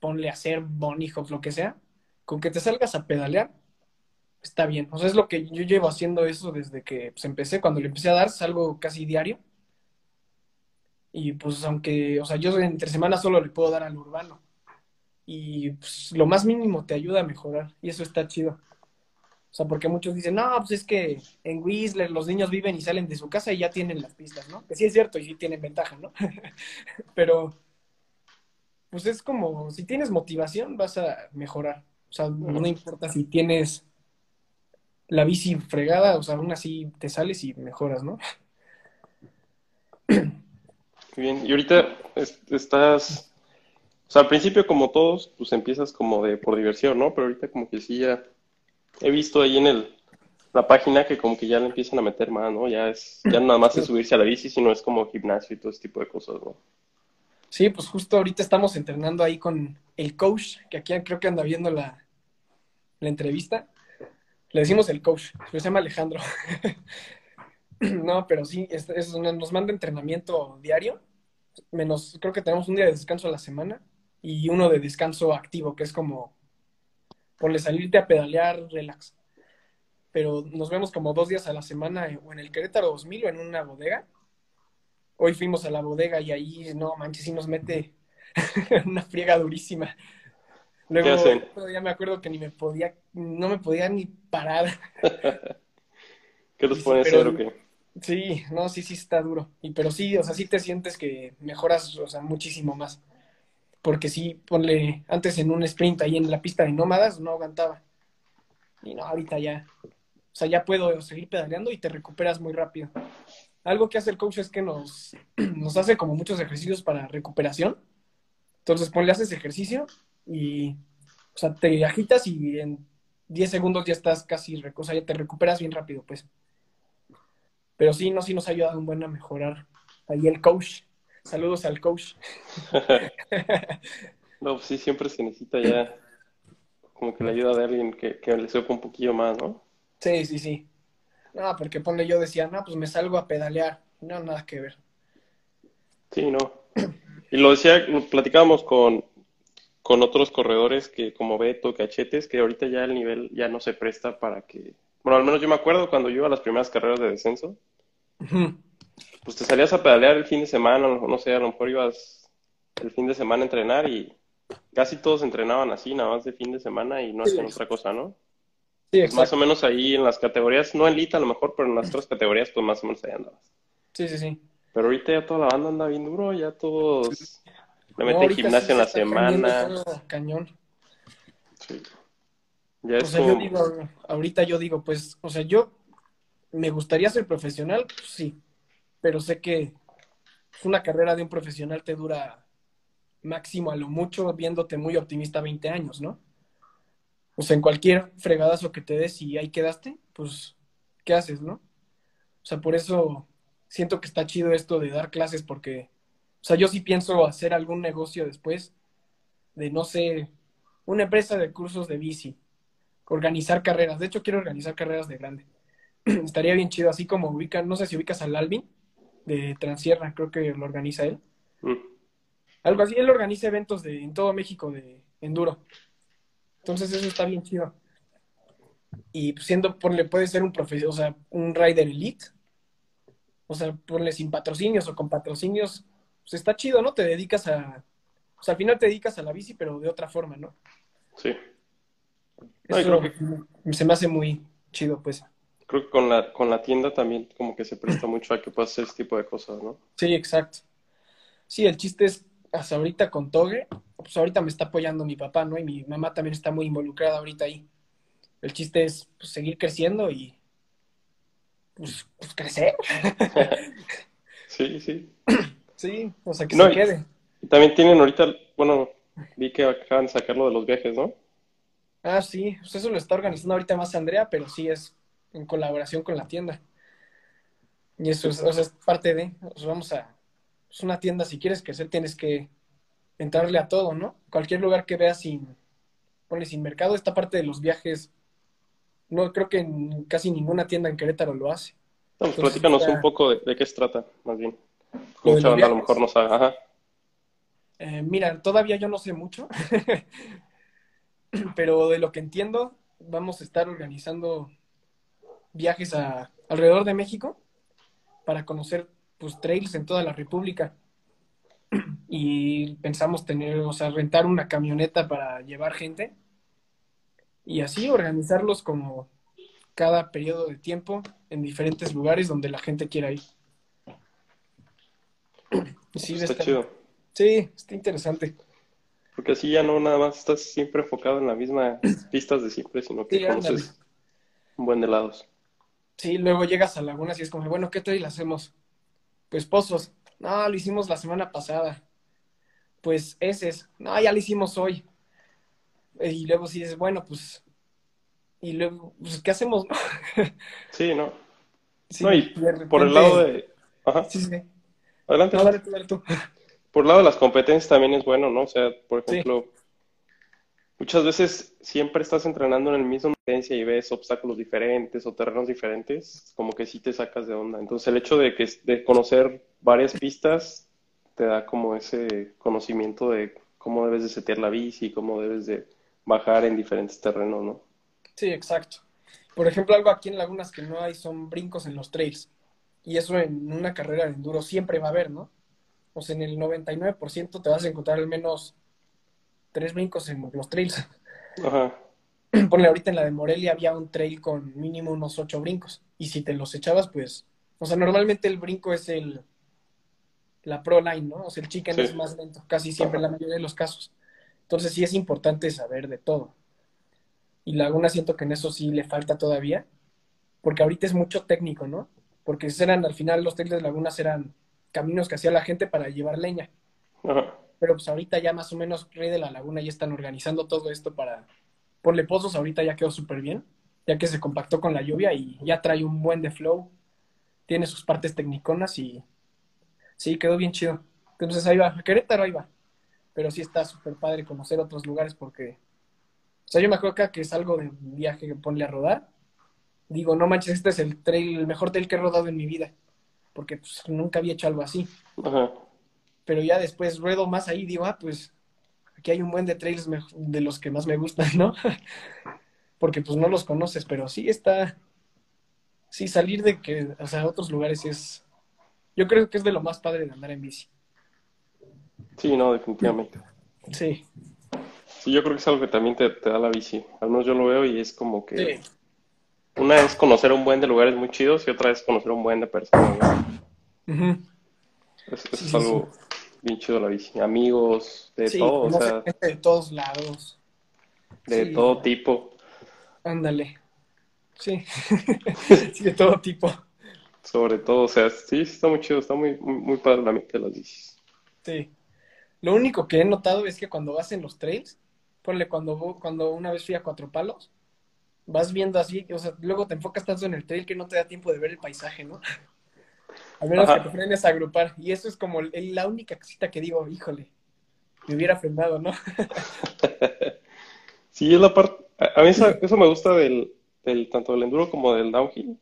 ponle a hacer bunny lo que sea. Con que te salgas a pedalear, está bien. O sea, es lo que yo llevo haciendo eso desde que pues, empecé. Cuando le empecé a dar, salgo casi diario. Y pues aunque, o sea, yo entre semana solo le puedo dar al urbano. Y pues lo más mínimo te ayuda a mejorar. Y eso está chido. O sea, porque muchos dicen, no, pues es que en Whistler los niños viven y salen de su casa y ya tienen las pistas, ¿no? Que sí es cierto y sí tienen ventaja, ¿no? *laughs* Pero, pues es como, si tienes motivación, vas a mejorar. O sea, no importa si tienes la bici fregada, o sea, aún así te sales y mejoras, ¿no? *clears throat* Bien, y ahorita es- estás, o sea, al principio como todos, pues empiezas como de por diversión, ¿no? Pero ahorita como que sí ya he visto ahí en el, la página que como que ya le empiezan a meter más, ¿no? Ya es, ya nada más es subirse a la bici, sino es como gimnasio y todo ese tipo de cosas, ¿no? Sí, pues justo ahorita estamos entrenando ahí con el coach, que aquí creo que anda viendo la, la entrevista. Le decimos el coach, se llama Alejandro. *laughs* *clears throat* No, pero sí, es- es- nos manda entrenamiento diario, menos creo que tenemos un día de descanso a la semana y uno de descanso activo, que es como ponle salirte a pedalear, relax. Pero nos vemos como dos días a la semana eh, o en el Querétaro 2000 o en una bodega. Hoy fuimos a la bodega y ahí, no manches, sí nos mete *laughs* una friega durísima. Luego, ya me acuerdo que ni me podía, no me podía ni parar. *laughs* ¿Qué los pero- hacer o qué? Sí, no, sí, sí está duro. Y pero sí, o sea, sí te sientes que mejoras, o sea, muchísimo más. Porque sí, ponle, antes en un sprint ahí en la pista de nómadas, no aguantaba. Y no, ahorita ya. O sea, ya puedo seguir pedaleando y te recuperas muy rápido. Algo que hace el coach es que nos, *clears throat* nos hace como muchos ejercicios para recuperación. Entonces, ponle, haces ejercicio y, o sea, te agitas y en 10 segundos ya estás casi, o sea, ya te recuperas bien rápido, pues. Pero sí, no, sí nos ha ayudado un buen a mejorar. Ahí el coach. Saludos al coach. *laughs* No, pues sí, siempre se necesita ya como que la ayuda de alguien que, que le sepa un poquillo más, ¿no? Sí, sí, sí. No, porque ponle yo decía, no, pues me salgo a pedalear. No, nada que ver. Sí, no. Y lo decía, platicábamos con, con otros corredores que como Beto, Cachetes, que ahorita ya el nivel ya no se presta para que, bueno, al menos yo me acuerdo cuando yo iba a las primeras carreras de descenso, Pues te salías a pedalear el fin de semana, no sé, a lo mejor ibas el fin de semana a entrenar y casi todos entrenaban así, nada más de fin de semana y no Sí. hacían otra cosa, ¿no? Sí, Pues más exacto. o menos ahí en las categorías, no elite a lo mejor, pero en las otras categorías, pues más o menos ahí andabas. Sí, sí, sí. Pero ahorita ya toda la banda anda bien duro, ya todos le No, meten ahorita gimnasio sí en la semana. cañón. Sí. Ya O sea, yo digo, ahorita yo digo, pues, o sea, yo me gustaría ser profesional, pues sí, pero sé que una carrera de un profesional te dura máximo a lo mucho, viéndote muy optimista 20 años, ¿no? O sea, en cualquier fregadazo que te des y ahí quedaste, pues, ¿qué haces, no? O sea, por eso siento que está chido esto de dar clases porque, o sea, yo sí pienso hacer algún negocio después de, no sé, una empresa de cursos de bici, organizar carreras. De hecho, quiero organizar carreras de grande. *clears throat* Estaría bien chido, así como ubican, no sé si ubicas al Alvin de Transierra, creo que lo organiza él. mm, Algo así, él organiza eventos de, en todo México de enduro. Entonces eso está bien chido. Y pues, siendo, ponle, puede ser un profe, o sea, un rider elite. O sea, ponle sin patrocinios o con patrocinios. Pues está chido, ¿no? Te dedicas a. O sea, al final te dedicas a la bici, pero de otra forma, ¿no? sí. Eso creo se me hace muy, chido, pues. Creo que con la, con la tienda también como que se presta *laughs* mucho a que puedas hacer este tipo de cosas, ¿no? Sí, exacto. Sí, el chiste es, hasta ahorita con Toge, pues ahorita me está apoyando mi papá, ¿no? Y mi mamá también está muy involucrada ahorita ahí. El chiste es pues, seguir creciendo y pues, pues crecer. *laughs* Sí, sí. Sí, o sea, que No, se quede. Y también tienen ahorita, bueno, vi que acaban de sacarlo de los viajes, ¿no? Ah, sí, pues eso lo está organizando ahorita más Andrea, pero sí es en colaboración con la tienda. Y eso es, o sea, es parte de, o sea, vamos a, es una tienda, si quieres crecer tienes que entrarle a todo, ¿no? Cualquier lugar que veas sin, ponle sin mercado, esta parte de los viajes, no creo que en casi ninguna tienda en Querétaro lo hace. No, pues Entonces, platícanos ya- un poco de, de qué se trata, más bien. Mucha banda a lo mejor no sabe. Ajá. Eh, mira, todavía yo no sé mucho, *laughs* pero de lo que entiendo, vamos a estar organizando viajes a alrededor de México para conocer pues trails en toda la República. *clears throat* Y pensamos tener, o sea, rentar una camioneta para llevar gente y así organizarlos como cada periodo de tiempo en diferentes lugares donde la gente quiera ir. *clears throat* Sí, Está está- chido. sí, está interesante. Porque así ya no nada más estás siempre enfocado en la misma *clears throat* pistas de siempre, sino que Sí, ándale. conoces un buen de lados. Sí, luego llegas a Lagunas y es como, bueno, ¿qué trail hacemos? Pues pozos. No, lo hicimos la semana pasada. Pues ese No, ya lo hicimos hoy. Y luego sí dices, bueno, pues. Y luego, pues, ¿qué hacemos? *laughs* Sí, ¿no? Sí, No, y por el lado de... Ajá, Sí, sí. adelante. No, dale tú, dale tú. Por el lado de las competencias también es bueno, ¿no? O sea, por Sí. Muchas veces siempre estás entrenando en el mismo competencia y ves obstáculos diferentes o terrenos diferentes, como que sí te sacas de onda. Entonces, el hecho de que de conocer varias pistas te da como ese conocimiento de cómo debes de setear la bici, cómo debes de bajar en diferentes terrenos, ¿no? Sí, exacto. Por ejemplo, algo aquí en Lagunas que no hay son brincos en los trails. Y eso en una carrera de enduro siempre va a haber, ¿no? O sea, en el 99% te vas a encontrar al menos tres brincos en los trails. Ajá, *clears throat* Ponle ahorita en la de Morelia había un trail con mínimo unos ocho brincos. Y si te los echabas, pues. O sea, normalmente el brinco es el. La Pro Line, ¿no? O sea, el chicken Sí. es más lento, casi siempre en la mayoría de los casos. Entonces sí es importante saber de todo. Y Laguna siento que en eso sí le falta todavía. Porque ahorita es mucho técnico, ¿no? Porque eran, al final, los trails de Lagunas eran caminos que hacía la gente para llevar leña. ajá. Pero pues ahorita ya más o menos Rey de la Laguna ya están organizando todo esto para... Ponle pozos, ahorita ya quedó súper bien, ya que se compactó con la lluvia y ya trae un buen de flow, tiene sus partes tecniconas y sí, quedó bien chido. Entonces ahí va, Querétaro ahí va, pero sí está súper padre conocer otros lugares porque... O sea, yo me acuerdo acá que salgo de un viaje que ponle a rodar, digo, no manches, este es el trail, el mejor trail que he rodado en mi vida, porque pues nunca había hecho algo así Ajá. Pero ya después ruedo más ahí y digo, ah, pues aquí hay un buen de trails de los que más me gustan, *laughs* ¿no? Porque pues no los conoces, pero sí está, sí salir de que, o sea, a otros lugares es, yo creo que es de lo más padre de andar en bici. Sí, no, definitivamente. Sí, Sí, yo creo que es algo que también te, te da la bici. Al menos yo lo veo y es como que sí, una es conocer un buen de lugares muy chidos y otra es conocer un buen de personas, ¿no? Ujú. Es, Sí, es sí, algo bien chido la bici. Amigos, de Sí, todo, o sea, de todos lados, de Sí. todo tipo. ándale, sí, *laughs* sí, de todo tipo, Sobre todo, o sea, sí, está muy chido, está muy, muy, muy padre la mente de las bicis. sí. Lo único que he notado es que cuando vas en los trails, ponle cuando, cuando una vez fui a Cuatro Palos, vas viendo así, o sea, luego te enfocas tanto en el trail que no te da tiempo de ver el paisaje, ¿no? A menos Ajá. que te frenes a agrupar. Y eso es como la única cosita que digo, híjole, me hubiera frenado, ¿no? *laughs* Sí, es la parte, a, mí eso, eso me gusta del, del, tanto del enduro como del downhill.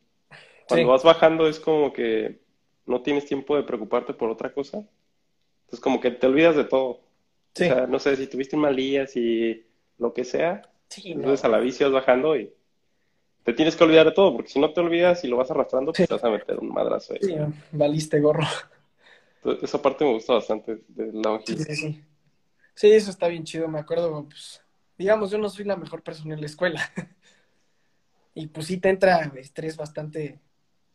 Cuando Sí. vas bajando es como que no tienes tiempo de preocuparte por otra cosa. Entonces como que te olvidas de todo. Sí, O sea, no sé, si tuviste un mal día, si lo que sea, sí, no. entonces a la bici vas bajando y te tienes que olvidar de todo, porque si no te olvidas y lo vas arrastrando, pues Sí. te vas a meter un madrazo ahí. Sí, valiste gorro. Esa parte me gusta bastante del Sí, downhill. sí, sí. Sí, eso está bien chido, me acuerdo, pues, digamos, yo no soy la mejor persona en la escuela. *laughs* Y pues sí te entra estrés bastante.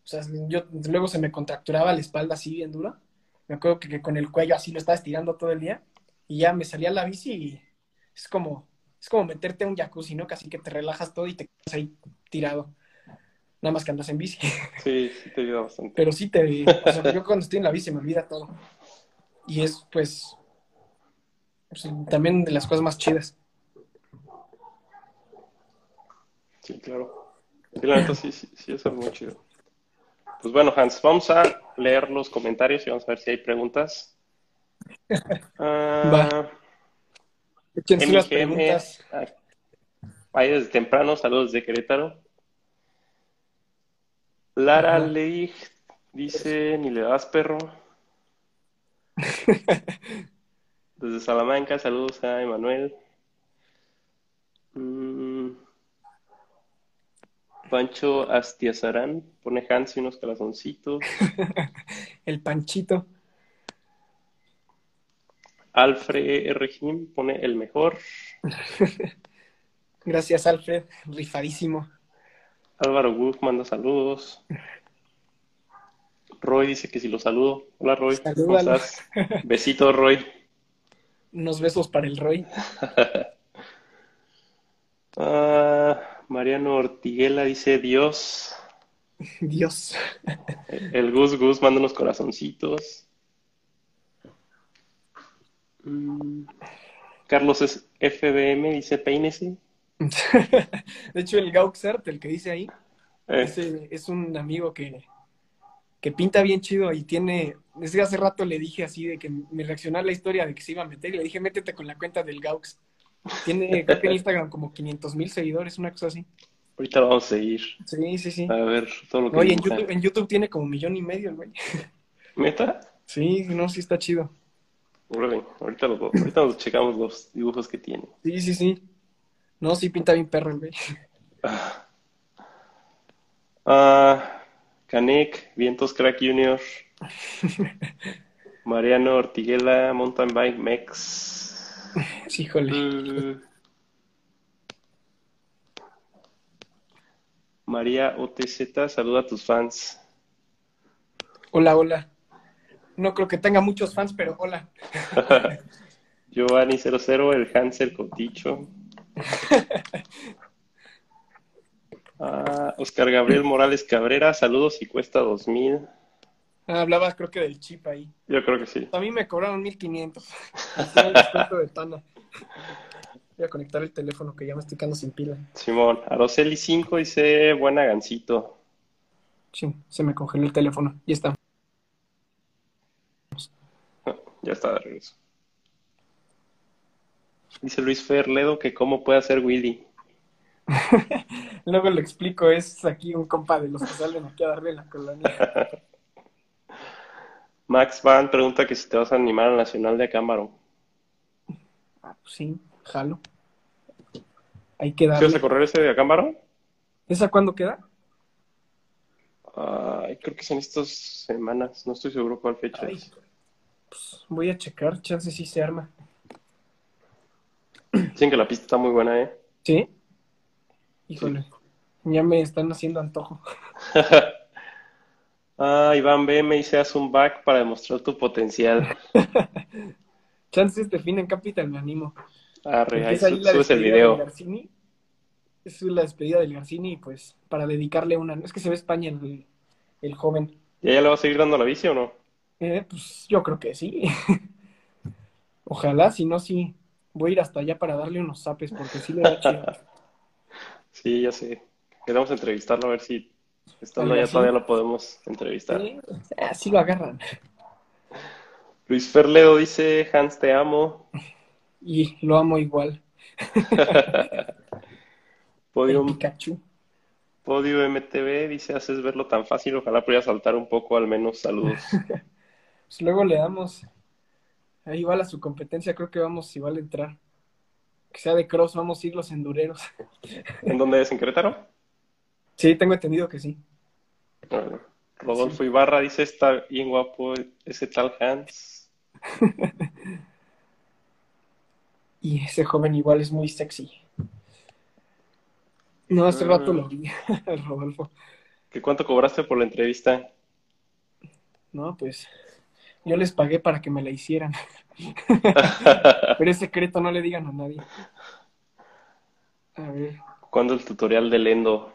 O sea, yo luego se me contracturaba la espalda así bien dura. Me acuerdo que, que con el cuello así lo estaba estirando todo el día. Y ya me salía la bici y es como, es como meterte a un jacuzzi, ¿no? Casi que te relajas todo y te quedas ahí tirado. Nada más que andas en bici. *laughs* Sí, sí te ayuda bastante. Pero sí te. O sea, yo cuando estoy en la bici me olvida todo. Y es, pues. pues, también de las cosas más chidas. Sí, claro. Sí, la neta sí, sí, sí, es algo muy chido. Pues bueno, Hans, vamos a leer los comentarios y vamos a ver si hay preguntas. *laughs* Ah, Va. Las MGM, preguntas. ah, ahí desde temprano, saludos de Querétaro. Lara. Leigh dice, ni le das perro. *laughs* Desde Salamanca, saludos a Emanuel. Mm. Pancho Astiazarán pone Hans y unos corazoncitos. *laughs* El panchito. Alfred R. Jim pone el mejor. *laughs* Gracias, Alfred. Rifadísimo. Álvaro Wood manda saludos. Roy dice que si lo saludo. Hola Roy, ¿cómo estás? Besito Roy. Unos besos para el Roy. *laughs* Ah, Mariano Ortiguela dice Dios. *laughs* Dios. El Gus Gus manda unos corazoncitos. Mm, Carlos es FBM dice peínese. *laughs* De hecho, el Gauxert, el que dice ahí, Eh, es un amigo que, que pinta bien chido y tiene. Desde hace rato le dije así de que me reaccionó a la historia de que se iba a meter y le dije, métete con la cuenta del Gaux. Tiene, creo que en Instagram como 500 mil seguidores, una cosa así. ahorita lo vamos a seguir. Sí, sí, sí. A ver todo lo que Oye, en. YouTube, en YouTube tiene como un millón y medio el güey. ¿Meta? Sí, no, sí está chido. Órale, ahorita, lo- ahorita nos checamos los dibujos que tiene. Sí, sí, sí. No, sí pinta bien perro el güey. Ah, Canek, Vientos Crack Junior. *laughs* Mariano Ortiguela, Mountain Bike Mex. Sí, *laughs* híjole. María OTZ, saluda a tus fans. Hola, hola. No creo que tenga muchos fans, pero hola. *laughs* Giovanni00, el Hansel Coticho. *laughs* Ah, Oscar Gabriel Morales Cabrera, saludos y cuesta 2000. Ah, Hablabas creo que del chip ahí. Yo creo que sí. A mí me cobraron 1500. Hacía *laughs* el descuento de Tana. Voy a conectar el teléfono que ya me estoy quedando sin pila. Simón, Aroceli 5 dice, buena gancito. Sí, se me congeló el teléfono. Y está. Ya está de regreso. Dice Luis Ferledo que cómo puede hacer Willy. *laughs* Luego lo explico, es aquí un compa de los que salen aquí a darle la colonia. *laughs* Max Van pregunta que si te vas a animar al Nacional de Acámbaro. Ah, pues sí, jalo. Hay que ¿Sí vas a darle. correr ese de Acámbaro? ¿Esa cuándo queda? Creo que son estas semanas. No estoy seguro cuál fecha Ay, es. Pues voy a checar, chance si se arma. Dicen que la pista está muy buena, ¿eh? ¿Sí? Híjole, ya me están haciendo antojo. *laughs* Ah, Iván B me haz un back para demostrar tu potencial. *laughs* Chance este fin en Capital me animo. Arre, ahí subes el despedida del video. Garcini. Es la despedida del Garcini, pues, para dedicarle una. Es que se ve España el, el joven. ¿Y ella le va a seguir dando la bici o no? Eh, pues yo creo que sí. *laughs* Ojalá, si no, sí. Voy a ir hasta allá para darle unos zapes, porque sí le da chido. *laughs* Sí, ya sé. Queremos entrevistarlo a ver si estando allá todavía lo podemos entrevistar. Sí, así lo agarran. Luis Ferledo dice, Hans, te amo. Y lo amo igual. *laughs* El Podium, Pikachu. Podio MTV dice, haces verlo tan fácil, ojalá pudiera saltar un poco, al menos saludos. Pues luego le damos. Ahí igual a su competencia, creo que vamos igual a entrar. Que sea de cross, vamos a ir los endureros. *laughs* ¿En dónde es? ¿En Querétaro? Sí, tengo entendido que sí. Bueno, Rodolfo Ibarra dice, está bien guapo ese tal Hans. *laughs* Y ese joven igual es muy sexy. No, hace Ah. rato lo vi, *laughs* Rodolfo. ¿Qué cuánto cobraste por la entrevista? No, pues yo les pagué para que me la hicieran. *laughs* Pero es secreto, no le digan a nadie. A ver, ¿Cuándo el tutorial del endo?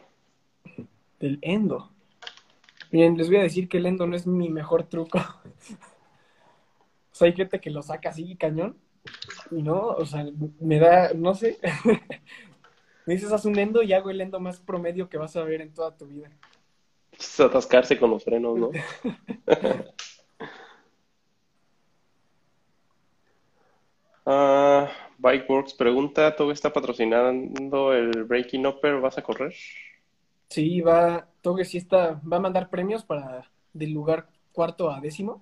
del endo. Miren, les voy a decir que el endo no es mi mejor truco. *laughs* O sea, hay gente que lo saca así, cañón. Y no, o sea, me da, no sé. *laughs* Me dices, haz un endo y hago el endo más promedio que vas a ver en toda tu vida. Es atascarse con los frenos, ¿no? Ah, Bikeworks pregunta, ¿todo está patrocinando el Breaking Upper? ¿Vas a correr? Sí, va, Toge sí está, va a mandar premios para del lugar cuarto a décimo.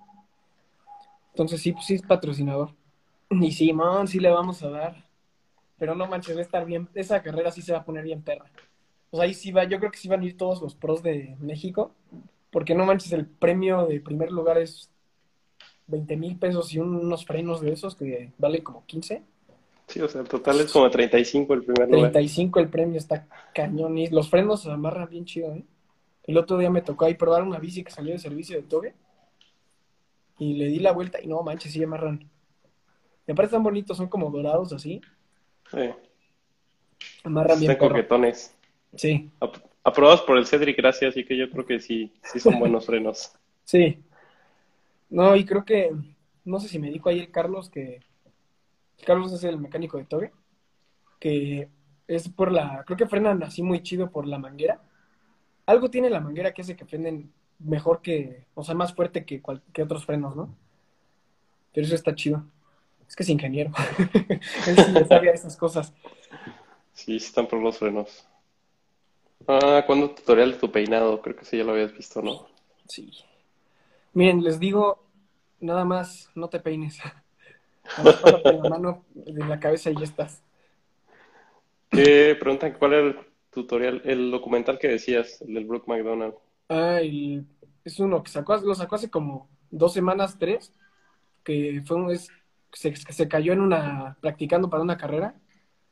Entonces sí, pues sí es patrocinador. Y Simón, sí le vamos a dar. Pero no manches, va a estar bien, esa carrera sí se va a poner bien perra. O sea, ahí sí va, yo creo que sí van a ir todos los pros de México. Porque no manches, el premio de primer lugar es 20 mil pesos y unos frenos de esos que valen como 15. Sí, o sea, el total es como 35 el primer lugar. 35 el premio, está cañón. Y los frenos se amarran bien chido, ¿eh? El otro día me tocó ahí probar una bici que salió de servicio de Toge. Y le di la vuelta y no manches, sí amarran. Me parecen tan bonitos, son como dorados así. Sí, Amarran bien. están coquetones. Sí, Ap- aprobados por el Cedric, gracias, así que yo creo que sí, sí son *laughs* buenos frenos. sí. No, y creo que, no sé si me dijo ayer Carlos que, Carlos es el mecánico de Toge, que es por la, creo que frenan así muy chido por la manguera. Algo tiene la manguera que hace que frenen mejor que, o sea, más fuerte que, cual- que otros frenos, ¿no? Pero eso está chido. Es que es ingeniero. *laughs* Él sí le sabe a esas cosas. Sí, están por los frenos. Ah, ¿cuándo tutorial de tu peinado? Creo que sí ya lo habías visto, ¿no? Sí. Miren, les digo, nada más, no te peines. *laughs* La mano de la cabeza y ya estás. ¿Qué preguntan cuál era el tutorial, el documental que decías, el del Brooke McDonald? Ah, el- es uno que sacó, lo sacó hace como dos semanas, tres, que fue un, es, se, se cayó en una, practicando para una carrera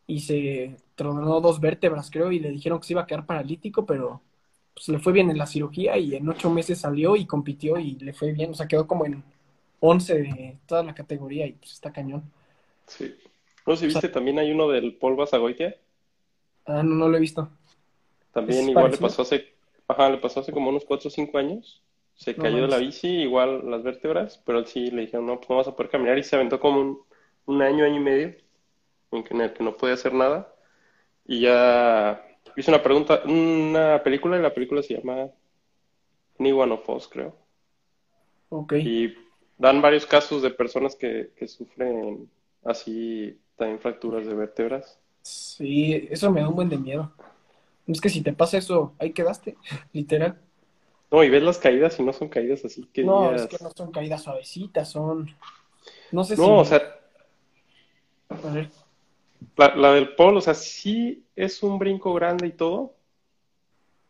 y se tronó dos vértebras, creo, y le dijeron que se iba a quedar paralítico, pero pues le fue bien en la cirugía y en ocho meses salió y compitió y le fue bien, o sea, quedó como en 11 de toda la categoría y pues está cañón. Sí. No sé si viste, también hay uno del Paul Basagoitia. Ah, no, no lo he visto. También ¿Es igual le pasó hace, ajá, le pasó hace como unos 4 o 5 años. Se No cayó de la bici, igual las vértebras, pero él sí le dijeron, no, pues no vas a poder caminar y se aventó como un, un año, año y medio en que, en el que no podía hacer nada. Y ya hizo una pregunta, una película y la película se llama Ni One of Us, creo. Ok. Y dan varios casos de personas que, que sufren así también fracturas de vértebras. Sí, eso me da un buen de miedo. Es que si te pasa eso, ahí quedaste, *laughs* literal. No, y ves las caídas y no son caídas así que No, digas- es que no son caídas suavecitas, son... No sé si... No, o sea, A ver, La, la del Paul, o sea, sí es un brinco grande y todo,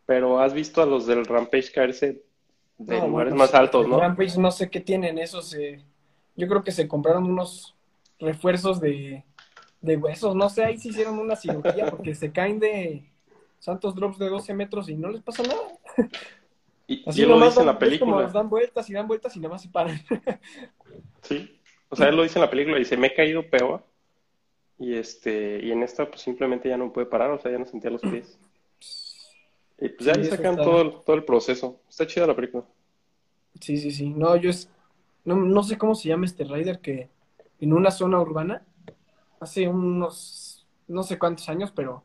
pero has visto a los del Rampage caerse de no, lugares bueno, más sí, altos, ¿no? Rampage no sé qué tienen esos. eh, Yo creo que se compraron unos refuerzos de, de huesos, no sé, ahí se hicieron una cirugía *laughs* porque se caen de santos drops de 12 metros y no les pasa nada. Y, Así y él lo dice en la ves como película, dan vueltas y dan vueltas y nada más se paran. sí. O sea, él lo dice en la película, dice, me he caído peor, y este, y en esta pues simplemente ya no puede parar, o sea, ya no sentía los pies. *clears throat* Y pues ya ahí sacan está- todo el, todo el proceso. Está chida la película. Sí, sí, sí. No, yo es. No, no sé cómo se llama este rider que en una zona urbana, hace unos. No sé cuántos años, pero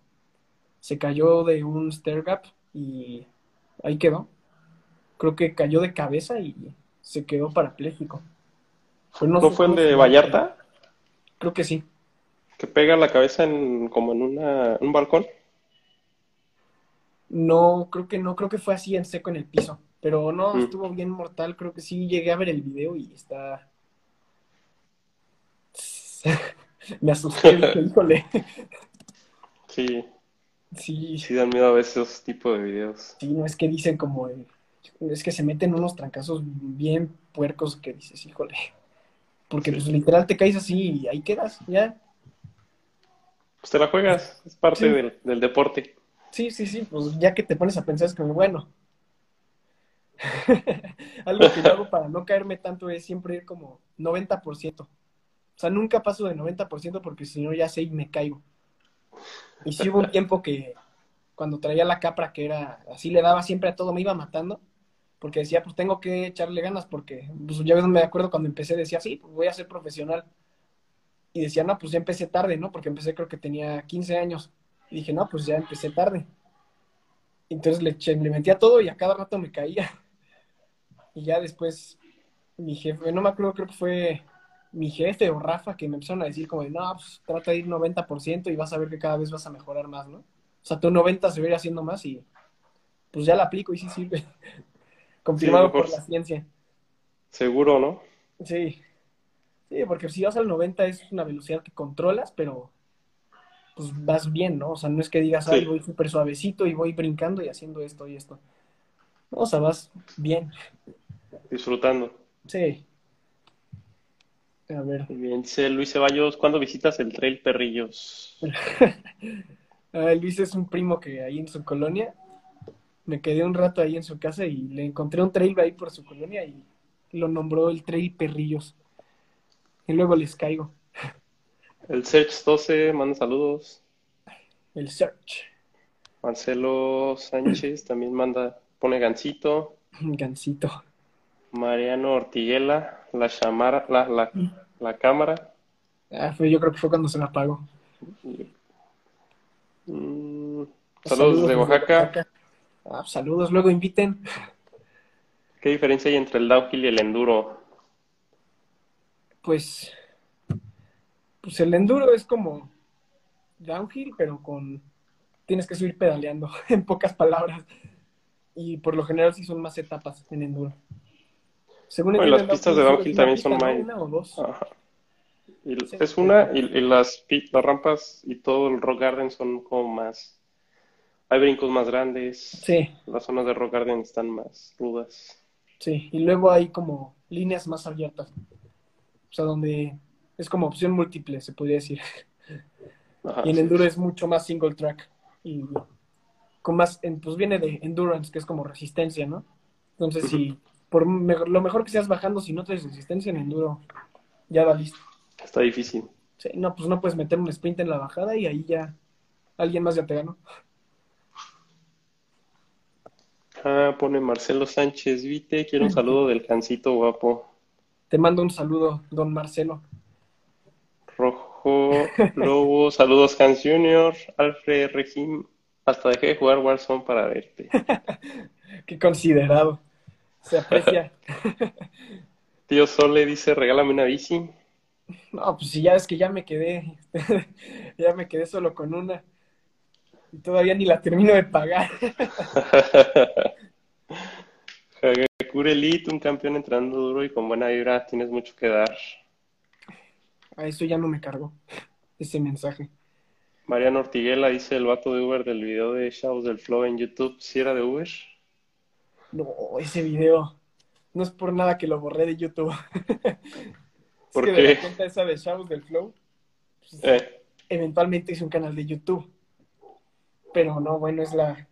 se cayó de un stair gap y ahí quedó. Creo que cayó de cabeza y se quedó parapléjico. Pero ¿No sé fue el de. Vallarta? Creo que sí. Que pega la cabeza en, como en una, un balcón. No, creo que no, creo que fue así en seco en el piso. Pero no, Mm. estuvo bien mortal. Creo que sí llegué a ver el video y está. *laughs* Me asusté, *laughs* híjole. Sí, Sí, sí dan miedo a veces esos tipos de videos. sí, no es que dicen como. eh, Es que se meten unos trancazos bien puercos que dices, híjole. Porque Sí. pues literal te caes así y ahí quedas, ya. Pues te la juegas, es parte Sí. del, del deporte. Sí, sí, sí, pues ya que te pones a pensar es como, bueno. *laughs* Algo que yo hago para no caerme tanto es siempre ir como 90%. O sea, nunca paso de 90% porque si no ya sé y me caigo. Y sí hubo un tiempo que cuando traía la capra que era así le daba siempre a todo, me iba matando porque decía, pues tengo que echarle ganas porque pues, ya me acuerdo cuando empecé decía, sí, pues voy a ser profesional. Y decía, no, pues ya empecé tarde, ¿no? Porque empecé creo que tenía 15 años. Y dije, no, pues ya empecé tarde. Entonces le, le metía todo y a cada rato me caía. *laughs* Y ya después mi jefe, no me acuerdo, creo que fue mi jefe o Rafa que me empezaron a decir como de, no, pues trata de ir 90% y vas a ver que cada vez vas a mejorar más, ¿no? O sea, tu 90 se ve haciendo más y pues ya la aplico y sí sirve. *laughs* Confirmado por la ciencia. Seguro, ¿no? Sí. Sí, porque si vas al 90 es una velocidad que controlas, pero pues vas bien, ¿no? O sea, no es que digas, ay, voy súper suavecito y voy brincando y haciendo esto y esto. No, o sea, vas bien. Disfrutando. Sí. A ver. Muy bien, dice Luis Ceballos, ¿cuándo visitas el Trail Perrillos? *laughs* ah, Luis es un primo que ahí en su colonia, me quedé un rato ahí en su casa y le encontré un trail ahí por su colonia y lo nombró el Trail Perrillos. Y luego les caigo. El Search 12 manda saludos. El Search. Marcelo Sánchez también manda, pone gancito. Gancito. Mariano Ortiguela, la llamara, la, la, la cámara. Ah, fue, yo creo que fue cuando se me apagó. Mm, saludos, de Oaxaca. Ah, saludos, luego inviten. ¿Qué diferencia hay entre el downhill y el enduro? Pues pues el enduro es como downhill, pero con tienes que subir pedaleando, *laughs* en pocas palabras. Y por lo general sí son más etapas en enduro. Según las pistas de downhill también son más. Una o dos. Es una y, las, las rampas y todo el rock garden son como más. Hay brincos más grandes. Sí. Las zonas de rock garden están más rudas. Sí, y luego hay como líneas más abiertas. O sea, donde es como opción múltiple, se podría decir. y en enduro es mucho más single track. Y con más, pues viene de endurance, que es como resistencia, ¿no? Entonces, si por lo mejor que seas bajando, si no traes resistencia en enduro, ya va listo. Está difícil. Sí, no, pues no puedes meter un sprint en la bajada y ahí ya alguien más ya te ganó. Ah, pone Marcelo Sánchez Vite, quiero un *laughs* saludo del cancito guapo. Te mando un saludo, don Marcelo. Rojo Lobo, *laughs* saludos Hans Junior, Alfred Regim, hasta dejé de jugar Warzone para verte. *laughs* Qué considerado, se aprecia. *laughs* Tío Sole dice, regálame una bici. No, pues si ya es que ya me quedé, ya me quedé solo con una. Y todavía ni la termino de pagar. Hagakure Elite, un campeón entrando duro y con buena vibra, tienes mucho que dar. A eso ya no me cargo ese mensaje. Mariano Ortiguela dice el vato de Uber del video de Shadows del Flow en YouTube, ¿si era de Uber? No, ese video no es por nada que lo borré de YouTube. *laughs* ¿Por que qué? De la cuenta esa de Shadows del Flow, pues, eh. eventualmente hice un canal de YouTube. Pero no, bueno, es la...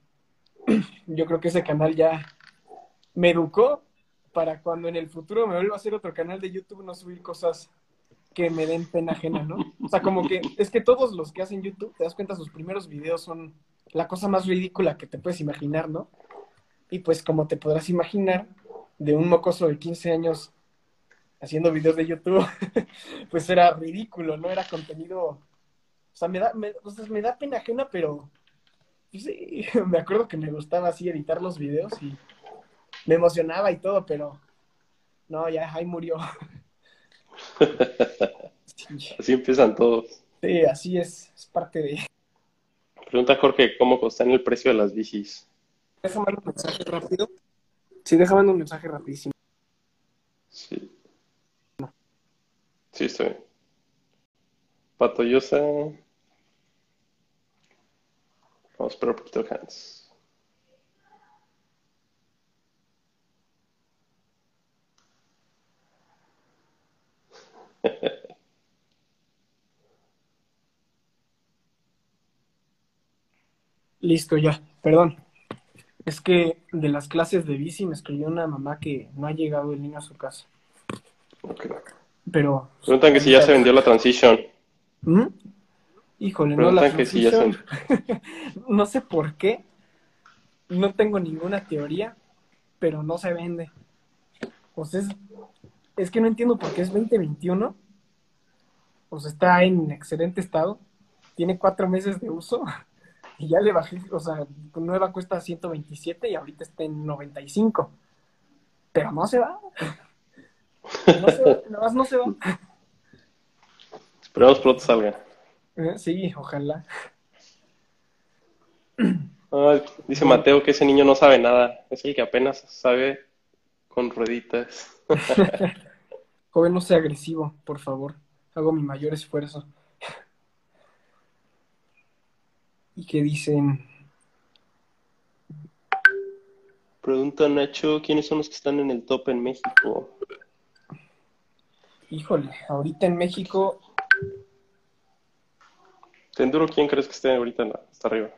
*clears throat* Yo creo que ese canal ya me educó para cuando en el futuro me vuelva a hacer otro canal de YouTube no subir cosas que me den pena ajena, ¿no? O sea, como que es que todos los que hacen YouTube, te das cuenta, sus primeros videos son la cosa más ridícula que te puedes imaginar, ¿no? Y pues como te podrás imaginar, de un mocoso de 15 años haciendo videos de YouTube, *laughs* pues era ridículo, ¿no? Era contenido, o sea, me da, me, da pena ajena, pero pues sí, *laughs* me acuerdo que me gustaba así editar los videos y me emocionaba y todo, pero no, ya ahí murió. *laughs* Así empiezan todos. Sí, así es, es parte de... Pregunta Jorge, ¿cómo en el precio de las bicis? Déjame un mensaje rápido. Sí, déjame un mensaje rapidísimo. Sí. Sí, estoy bien. Patoyosa. Vamos a esperar un Listo, ya, perdón. Es que de las clases de bici me escribió una mamá que no ha llegado el niño a su casa. Ok. Pero. Preguntan que si ya se vendió la Transition. ¿Mm? Híjole, no la Preguntan que si ya se... Transition. *laughs* no sé por qué. No tengo ninguna teoría, pero no se vende. O sea, es, es que no entiendo por qué es 2021. O sea, está en excelente estado. Tiene cuatro meses de uso. *laughs* Y ya le bajé, o sea, nueva cuesta 127 y ahorita está en 95. Pero no se va. No se va, nada más no se va. Esperemos pronto salga. Eh, Sí, ojalá. Ah, dice Mateo que ese niño no sabe nada. Es el que apenas sabe con rueditas. *laughs* Joven, no sea agresivo, por favor. Hago mi mayor esfuerzo. *laughs* Y que dicen, Pregunta Nacho, ¿quiénes son los que están en el top en México? híjole, ahorita en México, ¿De Enduro quién crees que esté ahorita hasta arriba?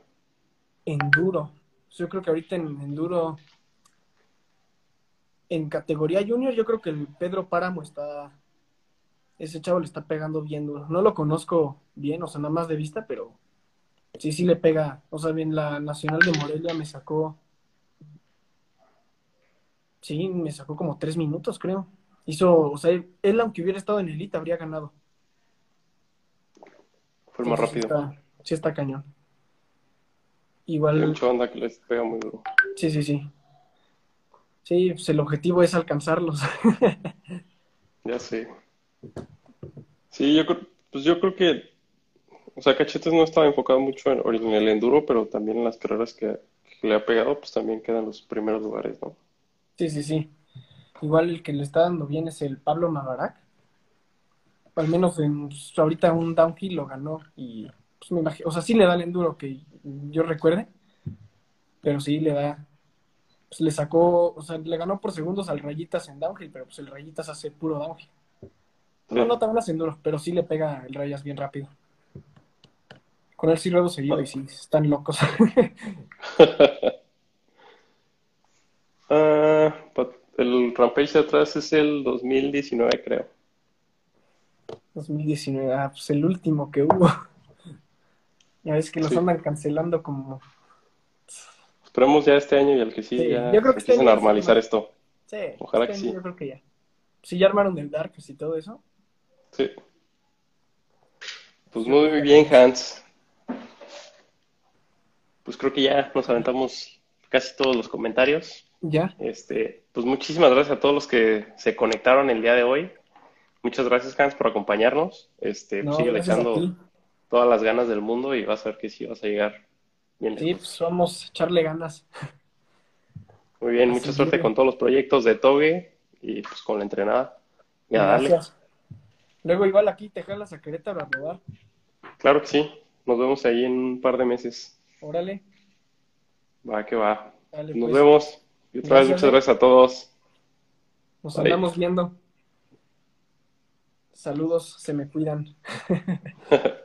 enduro. Yo creo que ahorita en enduro, en categoría junior, yo creo que el Pedro Páramo está, ese chavo le está pegando bien duro. No lo conozco bien, o sea, nada más de vista, pero sí, sí le pega. O sea, bien, la Nacional de Morelia me sacó, sí, me sacó como tres minutos, creo. Hizo, o sea, él aunque hubiera estado en elite habría ganado. Fue más sí rápido. está, sí está cañón. Igual, que les pega muy duro. sí, sí, sí. Sí, pues el objetivo es alcanzarlos. *laughs* Ya sé. Sí, yo creo, pues yo creo que, o sea, Cachetes no estaba enfocado mucho en, en el enduro, pero también en las carreras que, que le ha pegado, pues también quedan los primeros lugares, ¿no? Sí, sí, sí. Igual el que le está dando bien es el Pablo Mavarac. Al menos en, pues, ahorita un downhill lo ganó y pues me imagino, o sea, sí le da el enduro que yo recuerde, pero sí le da, pues le sacó, o sea, le ganó por segundos al Rayitas en downhill, pero pues el Rayitas hace puro downhill. No, no también hace enduro, pero sí le pega el Rayas bien rápido. Con él sí ruedo seguido y sí, están locos. *laughs* Ah, pa- el Rampage de atrás es el 2019, creo. 2019, ah, pues el último que hubo. *laughs* Ya ves que los Sí. andan cancelando como... Esperemos ya este año y el que sí, Sí, ya yo creo que este empiecen a normalizar esto. Sí, Ojalá este que sí. Yo creo que ya. Si ya armaron el Darkness y todo eso. Sí. Pues muy bien, Hans. Pues creo que ya nos aventamos casi todos los comentarios. Ya. Este, pues muchísimas gracias a todos los que se conectaron el día de hoy. Muchas gracias, Hans, por acompañarnos. Este, No, pues sigue a echando todas las ganas del mundo y vas a ver que sí vas a llegar Sí, pues vamos a echarle ganas. Muy bien, mucha suerte con todos los proyectos de Toge y pues con la entrenada. Gracias. Luego igual aquí te jalas a Querétaro a rodar. Claro que sí. Nos vemos ahí en un par de meses. Órale. Va que va. Dale, Nos pues. vemos. Y otra vez muchas gracias a todos. Nos Bye. andamos viendo. Saludos, se me cuidan. *laughs*